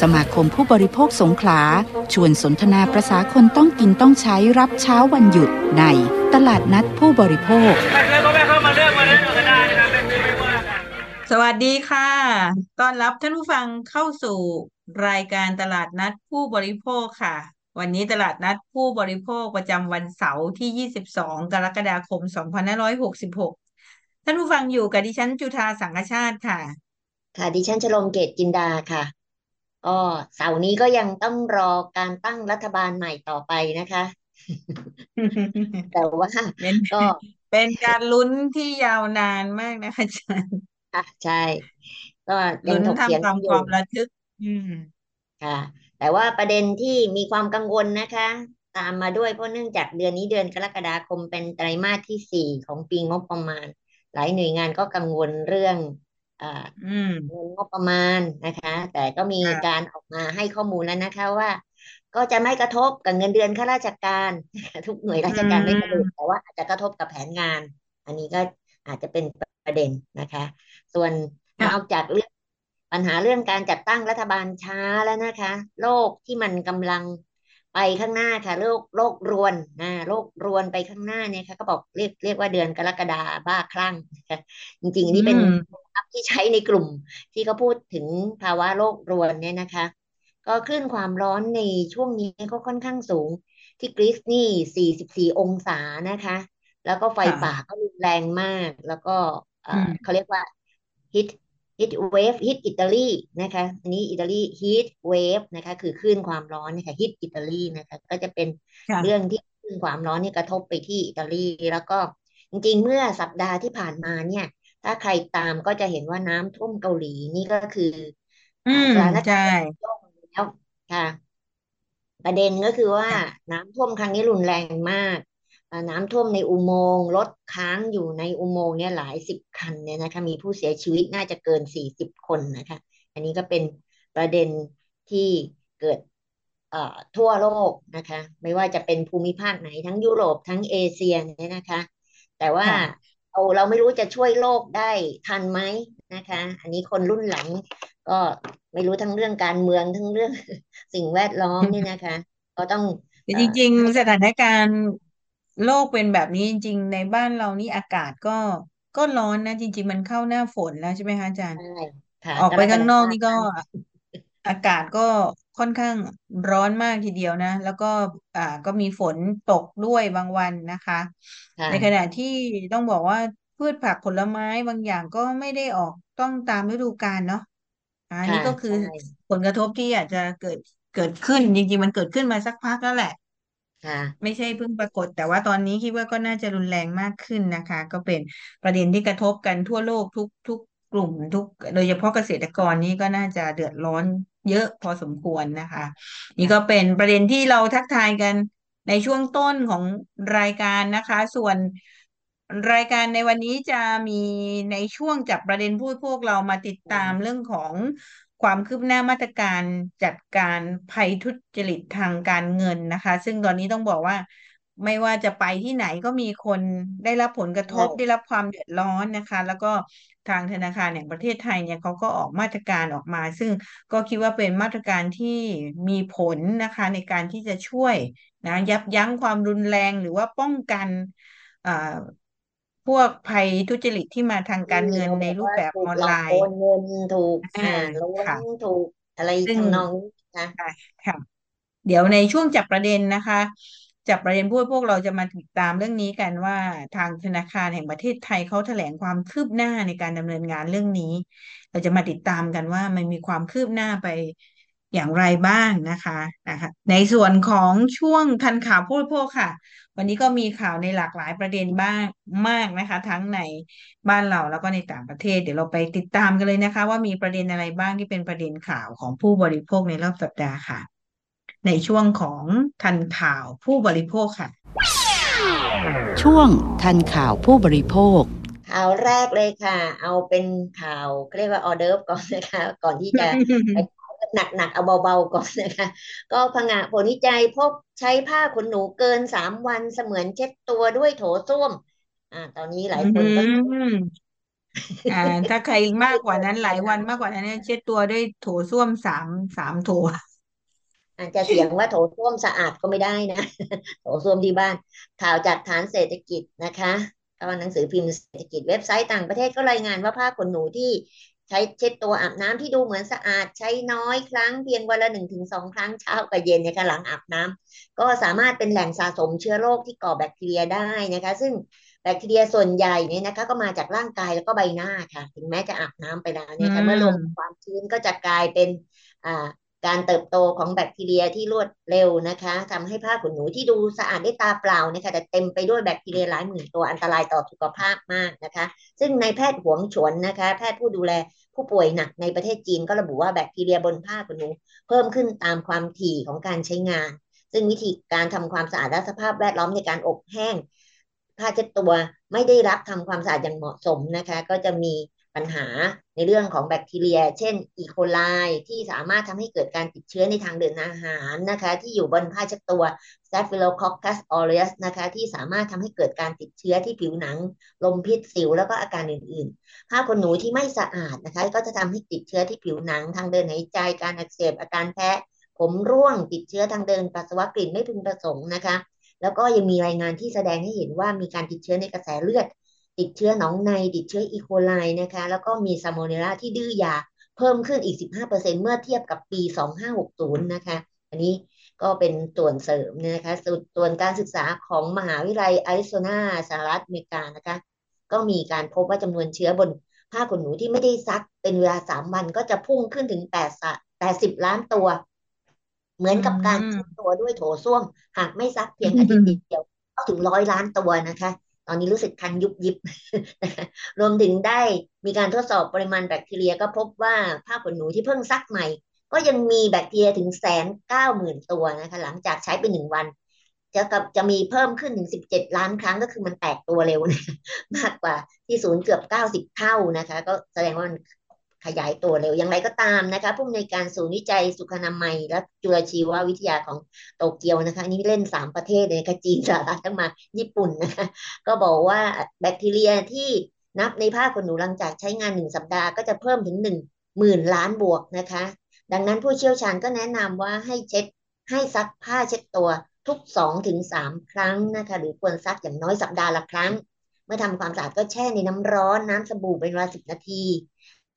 สมาคมผู้บริโภคสงขลา ชวนสนทนาประษาคนต้องกินต้องใช้รับเช้าวันหยุดในตลาดนัดผู้บริโภค สวัสดีค่ะ ต้อนรับท่านผู้ฟังเข้าสู่รายการตลาดนัดผู้บริโภคค่ะ วันนี้ตลาดนัดผู้บริโภคประจำวันเสาร์ที่ 22 กรกฎาคม 2566 ท่านผู้ฟังอยู่กับดิฉันจุธาสังกชาติค่ะ ค่ะ ดิฉันชโลมเกตจินดาค่ะ ก็เสาร์นี้ก็ยังต้องรอการตั้งรัฐบาลใหม่ต่อไปนะคะ แต่ว่าเป็นก็เป็นการลุ้นที่ยาวนานมากนะคะอาจารย์ค่ะใช่ ก็ยัลุ้งนถกเถียงทำควากัมนอคยู่วามระทึก อืมค่ะ แต่ว่าประเด็นที่มีความกังวลนะคะ ตามมาด้วยเพราะเนื่องจากเดือนนี้เดือนกรกฎาคมเป็นไตรมาสที่สี่ของปีงบประมาณ หลายหน่วยงานก็กังวลเรื่องอ่าอืม เงินงบประมาณนะคะ แต่ก็มีค่ะการออกมาให้ข้อมูลแล้วนะคะว่า ก็จะไม่กระทบกับเงินเดือนข้าราชการ ทุกหน่วยอืราชการไม่กระทบมแต่ว่าอาจจะกระทบกับแผนงาน อันนี้ก็อาจจะเป็นประเด็นนะคะ ส่วนนค่ะอกจากเรื่องปัญหาเรื่องการจัดตั้งรัฐบาลช้าแล้วนะคะ โลกที่มันกำลัง ไปข้างหน้าค่ะโลกโลกรวนนะโลกรวนไปข้างหน้าเนี่ยค่ะ ก็บอกเรียกเรียกว่าเดือนกรกฎาบ้าคลั่งนะคะจริงๆอันอืนี้เป็นมคำที่ใช้ในกลุ่มที่เขาพูดถึงภาวะโลกรวนเนี่ยนะคะ ก็คลื่นความร้อนในช่วงนี้ก็ค่อนข้างสูง ที่กรีซนี่ 44 องศานะคะ แล้วก็ไฟค่ะป่าก็รุนแรงมาก แล้วก็เอ่อือมเขาเรียกว่า heat heat wave heat อิตาลีนะคะอันนี้อิตาลี heat wave นะคะคือคลื่นความร้อนนะคะ heat อิตาลีนะคะก็จะเป็นค่ะเรื่องที่คลื่นความร้อนนี่กระทบไปที่อิตาลีแล้วก็จริงๆ เมื่อสัปดาห์ที่ผ่านมาเนี่ย ถ้าใครตามก็จะเห็นว่าน้ำท่วมเกาหลีนี่ก็คืออือ่ามสถานใช่การณ์โลกแล้วค่ะ ประเด็นก็คือว่าค่ะน้ำท่วมครั้งนี้รุนแรงมากอ่า น้ำท่วมในอุโมงค์รถค้างอยู่ในอุโมงค์เนี่ยหลายสิบคันเนี่ยนะคะมีผู้เสียชีวิตน่าจะเกินสี่สิบคนนะคะอันนี้ก็เป็นประเด็นที่เกิดเอ่อทั่วโลกนะคะ ไม่ว่าจะเป็นภูมิภาคไหนทั้งยุโรปทั้งเอเชียเนี่ยนะคะ แต่ว่าค่ะเราเราไม่รู้จะช่วยโลกได้ทันไหมนะคะ อันนี้คนรุ่นหลังก็ไม่รู้ทั้งเรื่องการเมืองทั้งเรื่องสิ่งแวดล้อมเนี่ยนะคะ ก็ต้องแต่เอ่จอริงให้ๆสถานการณ์ โลกเป็นแบบนี้จริง ๆ ในบ้านเรานี่อากาศก็ก็ร้อนนะ จริง ๆ มันเข้าหน้าฝนแล้วใช่ไหมคะอาจารย์ ใช่ค่ะออกกไปรกข้างฎานอกบ้านี่คก็ลั่งอากาศก็ค่อนข้างร้อนมากทีเดียวนะ แล้วก็อ่าก็มีฝนตกด้วยบางวันนะคะ ค่ะในขณะที่ต้องบอกว่าพืชผักผลไม้บางอย่างก็ไม่ได้ออกต้องตามฤดูกาลเนาะอะอันค่ะนี้ก็คือใช่ผลกระทบที่อาจจะเกิดเกิดขึ้นจริงๆ มันเกิดขึ้นมาสักพักแล้วแหละ ค่ะ ไม่ใช่เพิ่งปรากฏ แต่ว่าตอนนี้คิดว่าก็น่าจะรุนแรงมากขึ้นนะคะ ก็เป็นประเด็นที่กระทบกันทั่วโลกทุกทุกกลุ่มทุก โดยเฉพาะเกษตรกรนี่ก็น่าจะเดือดร้อนเยอะพอสมควรนะคะ นี่ก็เป็นประเด็นที่เราทักทายกันในช่วงต้นของรายการนะคะ ส่วนรายการในวันนี้จะมีในช่วงจับประเด็นพูดพวกเรามาติดตามเรื่องของ ความคืบหน้ามาตรการจัดการภัยทุจริตทางการเงินนะคะ ซึ่งตอนนี้ต้องบอกว่าไม่ว่าจะไปที่ไหนก็มีคนได้รับผลกระทใช่บได้รับความเดือดร้อนนะคะ แล้วก็ทางธนาคารแห่งประเทศไทยเนี่ยเขาก็ออกมาตรการออกมา ซึ่งก็คิดว่าเป็นมาตรการที่มีผลนะคะในการที่จะช่วยนะยับยั้งความรุนแรงหรือว่าป้องกันอ่า พวกภัยทุจริตที่มาทางที่การเงินเราในบอกรูปว่าแบบถูอกอนหลไลอกโอน์นเงินถูกอ่าอ่าล้วงค่ะถูกอะไรซึ่ง ทำนองนี้นะค่ะค่ะ เดี๋ยวในช่วงจับประเด็นนะคะ จับประเด็นพูดพวกเราจะมาติดตามเรื่องนี้กันว่าทางธนาคารแห่งประเทศไทยเขาแถลงความคืบหน้าในการดำเนินงานเรื่องนี้ เราจะมาติดตามกันว่ามันมีความคืบหน้าไปอย่างไรบ้างนะคะนะคะ ในส่วนของช่วงทันข่าวผู้บริโภคค่ะ วันนี้ก็มีข่าวในหลากหลายประเด็นบ้างมากนะคะ ทั้งในบ้านเราแล้วก็ในต่างประเทศ เดี๋ยวเราไปติดตามกันเลยนะคะ ว่ามีประเด็นอะไรบ้างที่เป็นประเด็นข่าวของผู้บริโภคในรอบสัปดาห์ค่ะ ในช่วงของทันข่าวผู้บริโภคค่ะ ช่วงทันข่าวผู้บริโภคข่าวแรกเลยค่ะ เอาเป็นข่าวเขาเรียกว่าออเดิร์ฟก่อนนะคะ ก่อนที่จะไปข่าว หนักๆเอาเบาๆก่อนนะคะ ก็ผงะผลวิจัยพบใช้ผ้าขนหนูเกินสามวันเสมือนเช็ดตัวด้วยโถส้วม อ่า ตอนนี้หลายอืคนก็มอ่า ถ้าใครมากกว่านั้นหลายวันมากกว่านั้นเนี่ยเช็ดตัวด้วยโถส้วมสามสามโถอาจจะเถียงว่าโถส้วมสะอาดก็ไม่ได้นะ โถส้วมที่บ้าน ข่าวจากฐานเศรษฐกิจนะคะก็หนังสือพิมพ์เศรษฐกิจเว็บไซต์ต่างประเทศก็รายงานว่าผ้าขนหนูที่ใช้เช็ดตัวอาบน้ำที่ดูเหมือนสะอาดใช้น้อยครั้งเพียงวันละหนึ่งถึงสองครั้งเช้ากับเย็นนะคะหลังอาบน้ำก็สามารถเป็นแหล่งสะสมเชื้อโรคที่ก่อแบคทีเรียได้นะคะ ซึ่งแบคทีเรียส่วนใหญ่เนี่ยนะคะ ก็มาจากร่างกายแล้วก็ใบหน้าค่ะ ถึงแม้จะอาบน้ำไปแล้วอืเนี่ยค่ะเมื่อรวมมความชื้นก็จะกลายเป็นอ่าการเติบโตของแบคทีเรียที่รวดเร็วนะคะทำให้ผ้าขนหนูที่ดูสะอาดได้ตาเปล่านะคะแต่เต็มไปด้วยแบคทีเรียหลายหมื่นตัวอันตรายต่อสุขภาพมากนะคะ ซึ่งในแพทย์หวงฉวนนะคะ แพทย์ผู้ดูแล ผู้ป่วยหนักในประเทศจีนก็ระบุว่าแบคทีเรียบนผ้าขนหนู เพิ่มขึ้นตามความถี่ของการใช้งาน ซึ่งวิธีการทำความสะอาดและสภาพแวดล้อมในการอบแห้งผ้าเช็ดตัวไม่ได้รับทำความสะอาดอย่างเหมาะสมนะคะ ก็จะมี ปัญหาในเรื่องของแบคทีเรีย เช่นอีโคไลที่สามารถทำให้เกิดการติดเชื้อในทางเดินอาหารนะคะ ที่อยู่บนผ้าเช็ดตัว Staphylococcus aureus นะคะ ที่สามารถทำให้เกิดการติดเชื้อที่ผิวหนัง ลมพิษสิวแล้วก็อาการอื่นๆ ผ้าขนหนูที่ไม่สะอาดนะคะ ก็จะทำให้ติดเชื้อที่ผิวหนังทางเดินหายใจการอักเสบอาการแพ้ผมร่วงติดเชื้อทางเดินปัสสาวะกลิ่นไม่พึงประสงค์นะคะ แล้วก็ยังมีรายงานที่แสดงให้เห็นว่ามีการติดเชื้อในกระแสเลือด ติดเชื้อหนองในติดเชื้ออีโคไลนะคะ แล้วก็มีซาโมเนลลาที่ดื้อยาเพิ่มขึ้นอีก 15%เมื่อเทียบกับปี 2560 นะคะ อันนี้ก็เป็นส่วนเสริมนะคะส่วนการศึกษาของมหาวิทยาลัยอาริโซนาสหรัฐอเมริกานะคะ ก็มีการพบว่าจำนวนเชื้อบนผ้าขนหนูที่ไม่ได้ซักเป็นเวลาสามวันก็จะพุ่งขึ้นถึงแปดแปดสิบล้านตัว เหมือนกับการเช็ดตัวด้วยโถส้วม หากไม่ซักเพียงอาทิตย์เดียวก็ถึงร้อยล้านตัวนะคะต อนนี้รู้สึกคันยุบยิบ รวมถึงได้มีการทดสอบปริมาณแบคทีเรียก็พบว่าผ้าขนหนูที่เพิ่งซักใหม่ ก็ยังมีแบคทีเรียถึงแสนเก้าหมื่นตัวนะคะ หลังจากใช้ไปหนึ่งวันจะกับจะมีเพิ่มขึ้นถึงสิบเจ็ดล้านครั้งก็คือมันแตกตัวเร็วนะมากกว่าที่ศูนย์เกือบเก้าสิบเท่านะคะ ก็แสดงว่ามัน ขยายตัวเร็วอย่างไรก็ตามนะคะผู้อำนวยการศูนย์วิจัยสุขนามัย และจุลชีววิทยาของโตเกียวนะคะนี่เล่นสามประเทศเลยนะคะจีนสหรัฐทั้งมาญี่ปุ่นนะคะก็บอกว่าแบคทีเรียที่นับในผ้าขนหนูหลังจากใช้งานหนึ่งสัปดาห์ก็จะเพิ่มถึงหนึ่งหมื่นล้านบวกนะคะ ดังนั้นผู้เชี่ยวชาญก็แนะนำว่าให้เช็ดให้ซักผ้าเช็ดตัวทุกสองถึงสามครั้งนะคะหรือควรซักอย่างน้อยสัปดาห์ละครั้ง เมื่อทำความสะอาดก็แช่ในน้ำร้อนน้ำสบู่เป็นเวลาสิบนาที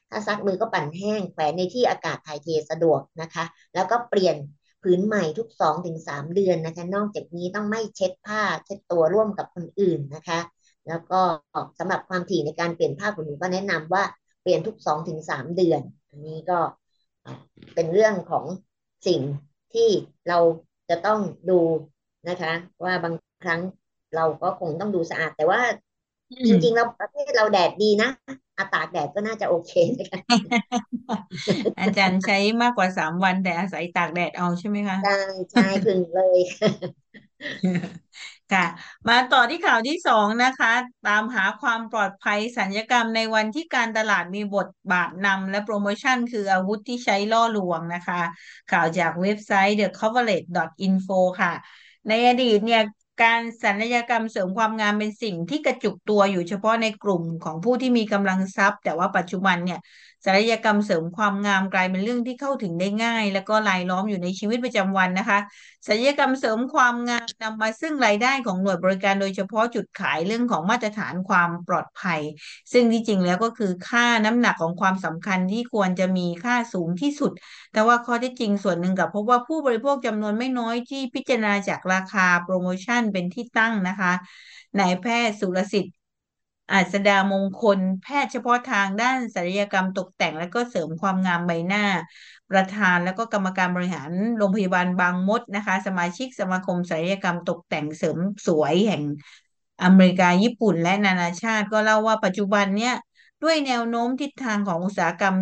ถ้าซักมือก็ปั่นแห้งแขวนในที่อากาศถ่ายเทสะดวกนะคะ แล้วก็เปลี่ยนผืนใหม่ทุกสองถึงสามเดือนนะคะ นอกจากนี้ต้องไม่เช็ดผ้าเช็ดตัวร่วมกับคนอื่นนะคะ แล้วก็สำหรับความถี่ในการเปลี่ยนผ้าขนหนูก็แนะนำว่าเปลี่ยนทุกสองถึงสามเดือน อันนี้ก็เป็นเรื่องของสิ่งที่เราจะต้องดูนะคะ ว่าบางครั้งเราก็คงต้องดูสะอาด แต่ว่าจริงๆเราประเทศเราแดดดีนะ อาตากแดดก็น่าจะโอเคนะคะอาจารย์ใช้มากกว่าสามวันแต่อาศัยตากแดดเอาใช่ไหมคะใช่ใช่พึงเลยค่ะมาต่อที่ข่าวที่สองนะคะ ตามหาความปลอดภัยสัญญกรรมในวันที่การตลาดมีบทบาทนำและโปรโมชั่นคืออาวุธที่ใช้ล่อลวงนะคะ ข่าวจากเว็บไซต์ thecoverage.info ค่ะ ในอดีตเนี่ย การศัลยกรรมเสริมความงามเป็นสิ่งที่กระจุกตัวอยู่เฉพาะในกลุ่มของผู้ที่มีกำลังทรัพย์ แต่ว่าปัจจุบันเนี่ยศัลยกรรมเสริมความงามกลายเป็นเรื่องที่เข้าถึงได้ง่าย แล้วก็รายล้อมอยู่ในชีวิตประจำวันนะคะศัลยกรรมเสริมความงามนำมาซึ่งรายได้ของหน่วยบริการโดยเฉพาะจุดขายเรื่องของมาตรฐานความปลอดภัย ซึ่งที่จริงแล้วก็คือค่าน้ำหนักของความสำคัญที่ควรจะมีค่าสูงที่สุด แต่ว่าข้อที่จริงส่วนหนึ่งกับพบว่าผู้บริโภคจำนวนไม่น้อยที่พิจารณาจากราคาโปรโมชั่นเป็นที่ตั้งนะคะนายแพทย์สุรสิทธิ์อาสดามงคล แพทย์เฉพาะทางด้านศัลยกรรมตกแต่ง และก็เสริมความงามใบหน้า ประธานแล้วก็กรรมการบริหารโรงพยาบาลบางมดนะคะ สมาชิกสมาคมศัลยกรรมตกแต่งเสริมสวยแห่งอเมริกาญี่ปุ่นและนานาชาติก็เล่าว่าปัจจุบันเนี่ยด้วยแนวโน้มทิศทางของอุตสาหกรรม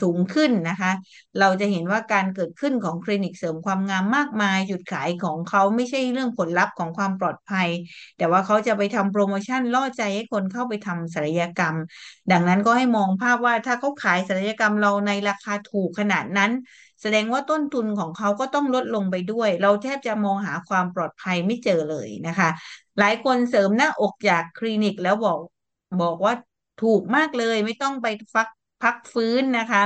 สูงขึ้นนะคะ เราจะเห็นว่าการเกิดขึ้นของคลินิกเสริมความงามมากมาย จุดขายของเขาไม่ใช่เรื่องผลลัพธ์ของความปลอดภัย แต่ว่าเขาจะไปทำโปรโมชั่นล่อใจให้คนเข้าไปทำศัลยกรรม ดังนั้นก็ให้มองภาพว่าถ้าเขาขายศัลยกรรมเราในราคาถูกขนาดนั้น แสดงว่าต้นทุนของเขาก็ต้องลดลงไปด้วย เราแทบจะมองหาความปลอดภัยไม่เจอเลยนะคะ หลายคนเสริมหน้าอกจากคลินิกแล้วบอกบอกว่าถูกมากเลยไม่ต้องไปฟัก พักฟื้นนะคะ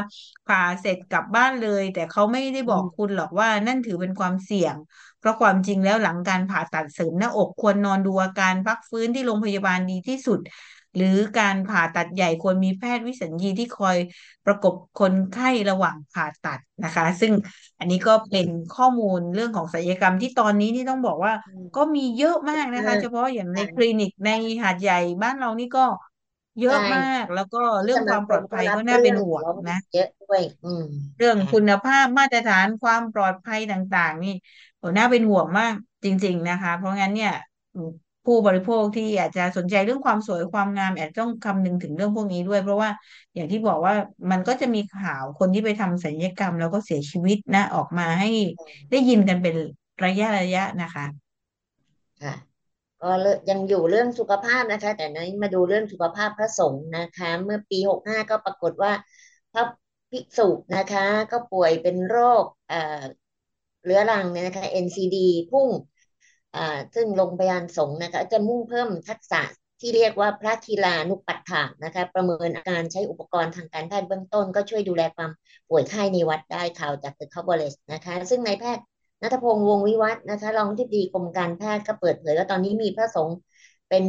ผ่าเสร็จกลับบ้านเลย แต่เขาไม่ได้บอกอืมคุณหรอกว่านั่นถือเป็นความเสี่ยง เพราะความจริงแล้วหลังการผ่าตัดเสริมหน้าอกควรนอนดูอาการพักฟื้นที่โรงพยาบาลดีที่สุด หรือการผ่าตัดใหญ่ควรมีแพทย์วิสัญญีที่คอยประกบคนไข้ระหว่างผ่าตัดนะคะ ซึ่งอันนี้ก็เป็นข้อมูลเรื่องของศัลยกรรมที่ตอนนี้นี่ต้องบอกว่าอืมก็มีเยอะมากนะคะมากเฉพาะอย่างในคลิค่ะนิกในหาดใหญ่บ้านเรานี่ก็ เยอะใช่มากแล้วก็ที่สมาเรื่องความปลอดภัยคมก็รับก็น่าเป็นเรื่องห่วงร้องนะ เยอะด้วย อืมเรื่องค่ะคุณภาพมาตรฐานความปลอดภัยต่าง ๆ นี่โหน่าเป็นห่วงมากจริง ๆนะคะ เพราะงั้นเนี่ยอืมผู้บริโภคที่อาจจะสนใจเรื่องความสวยความงามอาจจะต้องคำนึงถึงเรื่องพวกนี้ด้วย เพราะว่าอย่างที่บอกว่ามันก็จะมีข่าวคนที่ไปทำศัลยกรรม แล้วก็เสียชีวิตนะออกมาให้ได้ยินกันเป็นระยะระยะนะคะค่ะ ก็ยังอยู่เรื่องสุขภาพนะคะ แต่นี้มาดูเรื่องสุขภาพพระสงฆ์นะคะ เมื่อปีหกห้าก็ปรากฏว่าพระภิกษุนะคะ ก็ป่วยเป็นโรคเอ่อเรื้อรังเนี่ยนะคะ NCD พุ่งอ่าซึ่งโรงพยาบาลสงฆ์นะคะ จะมุ่งเพิ่มทักษะที่เรียกว่าพระคีลานุปัฏฐานนะคะ ประเมินอาการใช้อุปกรณ์ทางการแพทย์เบื้องต้น ก็ช่วยดูแลความป่วยไข้ในวัดได้ข่าวจาก The Coverage นะคะ ซึ่งนายแพทย์ นัทพงษ์วงวิวัฒน์นะคะรองอธิบดีกรมการแพทย์ก็เปิดเผยว่าตอนนี้มีพระสงฆ์เป็น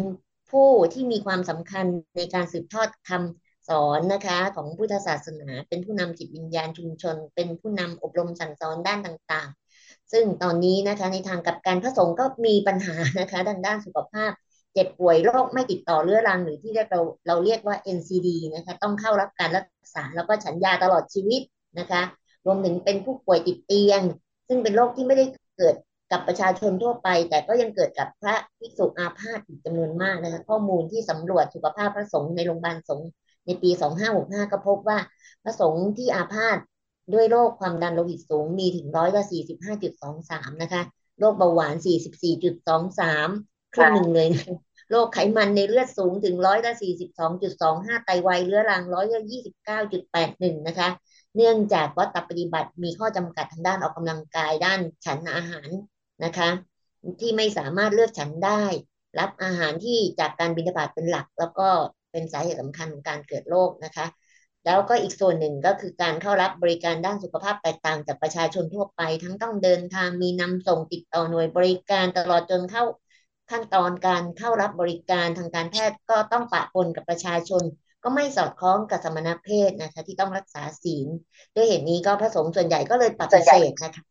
ผู้ที่มีความสำคัญในการสืบทอดคำสอนนะคะของพุทธศาสนา เป็นผู้นำจิตวิญญาณชุมชน เป็นผู้นำอบรมสั่งสอนด้านต่างๆ ซึ่งตอนนี้นะคะในทางกับการพระสงฆ์ก็มีปัญหานะคะด้านด้านสุขภาพ เจ็บป่วยโรคไม่ติดต่อเรื้อรังหรือที่เราเราเรียกว่า NCD นะคะต้องเข้ารับการรักษาแล้วก็ฉันยาตลอดชีวิตนะคะรวมถึงเป็นผู้ป่วยติดเตียง ซึ่งเป็นโรคที่ไม่ได้เกิดกับประชาชนทั่วไป แต่ก็ยังเกิดกับพระภิกษุอาพาธอีกจำนวนมากนะคะข้อมูลที่สำรวจสุขภาพพระสงฆ์ในโรงพยาบาลสงฆ์ในปี 2565 ก็พบว่าพระสงฆ์ที่อาพาธด้วยโรคความดันโลหิตสูงมีถึงร้อยละ45.23 นะคะ โรคเบาหวาน 44.23ครึ่งหนึ่งเลยนะ โรคไขมันในเลือดสูงถึงร้อยละ42.25ไตวายเรื้อรังร้อยละ29.81นะคะ เนื่องจากวัตปฏิบัติมีข้อจำกัดทางด้านออกกำลังกายด้านฉันอาหารนะคะ ที่ไม่สามารถเลือกฉันได้ รับอาหารที่จากการบิณฑบาตเป็นหลัก แล้วก็เป็นสาเหตุสำคัญของการเกิดโรคนะคะ แล้วก็อีกส่วนหนึ่งก็คือการเข้ารับบริการด้านสุขภาพแตกต่างจากประชาชนทั่วไป ทั้งต้องเดินทางมีนำส่งติดต่อหน่วยบริการตลอดจนเข้า ขั้นตอนการเข้ารับบริการทางการแพทย์ก็ต้องปะปนกับประชาชน ก็ไม่สอดคล้องกับสมณเพศนะคะที่ต้องรักษาศีล ด้วยเหตุนี้ก็พระสงฆ์ส่วนใหญ่ก็เลยปฏิเสธนะคะ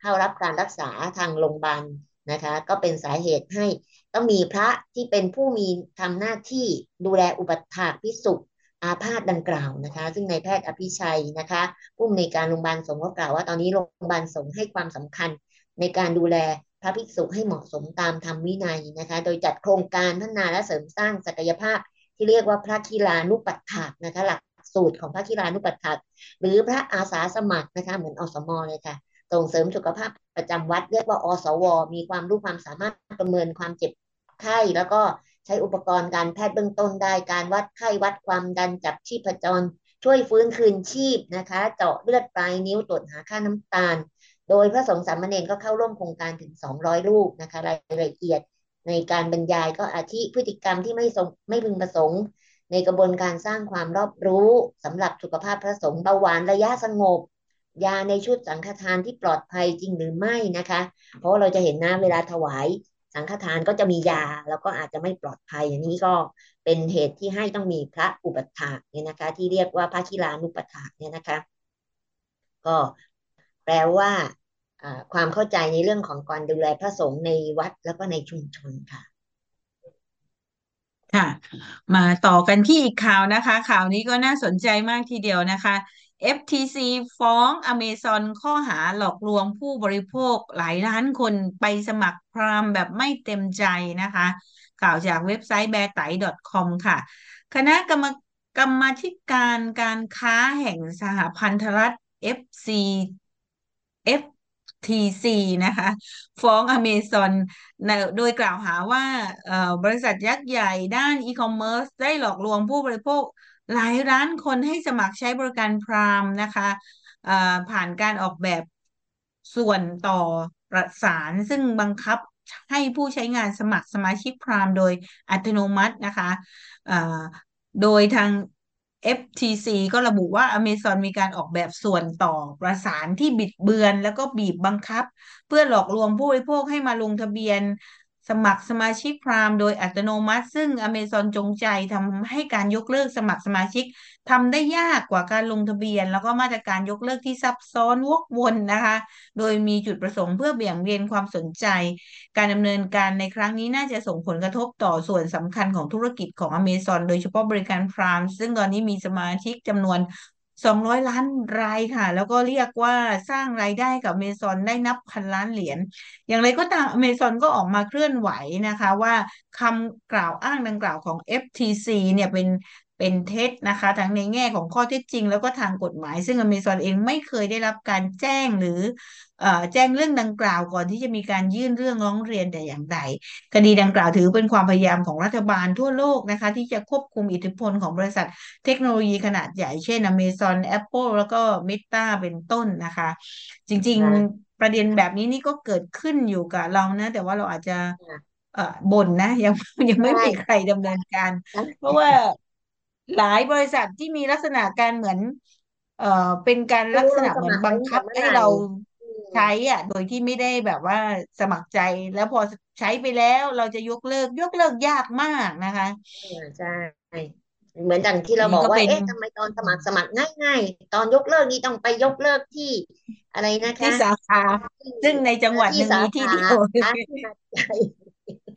เข้ารับการรักษาทางโรงพยาบาลนะคะ ก็เป็นสาเหตุให้ต้องมีพระที่เป็นผู้มีทำหน้าที่ดูแลอุปถากพิสุอาพาธดังกล่าวนะคะ ซึ่งในแพทย์อภิชัยนะคะผู้อำนวยการโรงพยาบาลสงฆ์ก็กล่าวว่าตอนนี้โรงพยาบาลสงฆ์ให้ความสำคัญในการดูแล พระภิกษุให้เหมาะสมตามธรรมวินัยนะคะ โดยจัดโครงการพัฒนาและเสริมสร้างศักยภาพที่เรียกว่าพระกีฬานุปัฏฐากนะคะ หลักสูตรของพระกีฬานุปัฏฐากหรือพระอาสาสมัครนะคะ เหมือนอสมเลยค่ะ ส่งเสริมสุขภาพประจำวัด เรียกว่าอสว มีความรู้ความสามารถประเมินความเจ็บไข้แล้วก็ใช้อุปกรณ์การแพทย์เบื้องต้นได้ การวัดไข้วัดความดันจับชีพจร ช่วยฟื้นคืนชีพนะคะ เจาะเลือดปลายนิ้วตรวจหาค่าน้ำตาล โดยพระสงฆ์สามเณรก็เข้าร่วมโครงการถึง 200 รูปนะคะรายละเอียดในการบรรยายก็อาทิพฤติกรรมที่ไม่ไม่พึงประสงค์ ในกระบวนการสร้างความรอบรู้สำหรับสุขภาพพระสงฆ์เบาหวานระยะสงบ ยาในชุดสังฆทานที่ปลอดภัยจริงหรือไม่นะคะ เพราะเราจะเห็นนะเวลาถวายสังฆทานก็จะมียาแล้วก็อาจจะไม่ปลอดภัยอันนี้ก็เป็นเหตุที่ให้ต้องมีพระอุปถากเนี่ยนะคะ ที่เรียกว่าพระคีลานุปถากเนี่ยนะคะ ก็แปลว่า ความเข้าใจในเรื่องของการดูแลพระสงฆ์ในวัดแล้วก็ในชุมชนค่ะ ค่ะ มาต่อกันที่อีกข่าวนะคะ ข่าวนี้ก็น่าสนใจมากทีเดียวนะคะ FTC ฟ้องอเมซอนข้อหาหลอกลวงผู้บริโภคหลายล้านคนไปสมัครพรามแบบไม่เต็มใจนะคะ ข่าวจากเว็บไซต์ b e a r t a i .com ค่ะ คณะกรรมกรรมาธิการการค้าแห่งสหพันธรัฐ FC FTC นะคะ ฟ้องอเมซอนโดยกล่าวหาว่าบริษัทยักษ์ใหญ่ด้านอีคอมเมิร์ซได้หลอกลวงผู้บริโภคหลายล้านคนให้สมัครใช้บริการพรามนะคะผ่านการออกแบบส่วนต่อประสานซึ่งบังคับให้ผู้ใช้งานสมัครสมาชิกพรามโดยอัตโนมัตินะคะโดยทาง FTC ก็ระบุว่า Amazon มีการออกแบบส่วนต่อประสานที่บิดเบือน แล้วก็บีบบังคับ เพื่อหลอกลวงผู้บริโภคให้มาลงทะเบียนสมัครสมาชิกพรามโดยอัตโนมัติ ซึ่ง Amazon จงใจทำให้การยกเลิกสมัครสมาชิก ทำได้ยากกว่าการลงทะเบียน แล้วก็มาตรการยกเลิกที่ซับซ้อนวกวนนะคะ โดยมีจุดประสงค์เพื่อเบี่ยงเบนความสนใจ การดำเนินการในครั้งนี้น่าจะส่งผลกระทบต่อส่วนสำคัญของธุรกิจของ Amazon โดยเฉพาะบริการพรามซึ่งตอนนี้มีสมาชิกจำนวน200 ล้านรายค่ะ แล้วก็เรียกว่าสร้างรายได้กับ Amazon ได้นับพันล้านเหรียญ อย่างไรก็ตาม Amazon ก็ออกมาเคลื่อนไหวนะคะว่าคำกล่าวอ้างดังกล่าวของ FTC เนี่ยเป็น เป็นเท็จนะคะ ทั้งในแง่ของข้อเท็จจริง แล้วก็ทางกฎหมาย ซึ่ง Amazon เองไม่เคยได้รับการแจ้งหรือเอ่อแจ้งเรื่องดังกล่าวก่อนที่จะมีการยื่นเรื่องร้องเรียนแต่อย่างใด คดีดังกล่าวถือเป็นความพยายามของรัฐบาลทั่วโลกนะคะ ที่จะควบคุมอิทธิพลของบริษัทเทคโนโลยีขนาดใหญ่เช่น Amazon Apple แล้วก็ Meta เป็นต้นนะคะ จริงๆประเด็นแบบนี้นี่ก็เกิดขึ้นอยู่กับเรานะ แต่ว่าเราอาจจะเอ่อบ่นนะ ยังยังไม่ใช่มีใครดำเนินการ เพราะว่า หลายบริษัทที่มีลักษณะการเหมือน เอ่อเป็นการไม่ลักรู้ษลณะงสเหมือนมัครบัไว้งตั้งคัแต่บเมื่อให้ไหร่เราอืมใช้อะ โดยที่ไม่ได้แบบว่าสมัครใจแล้วพอใช้ไปแล้วเราจะยกเลิกยกเลิกยากมากนะคะอ่าใช่ เหมือนอย่างที่อัเรานนี้บอกก็ว่าเป็นเอ๊ะทำไมตอนสมัครสมัครง่ายๆ ตอนยกเลิกนี่ต้องไปยกเลิกที่อะไรนะที่คะสาขาที่ซึ่งในจังหวัดที่หนึ่งสามีที่ขาเดียวร้านที่หาดใหญ่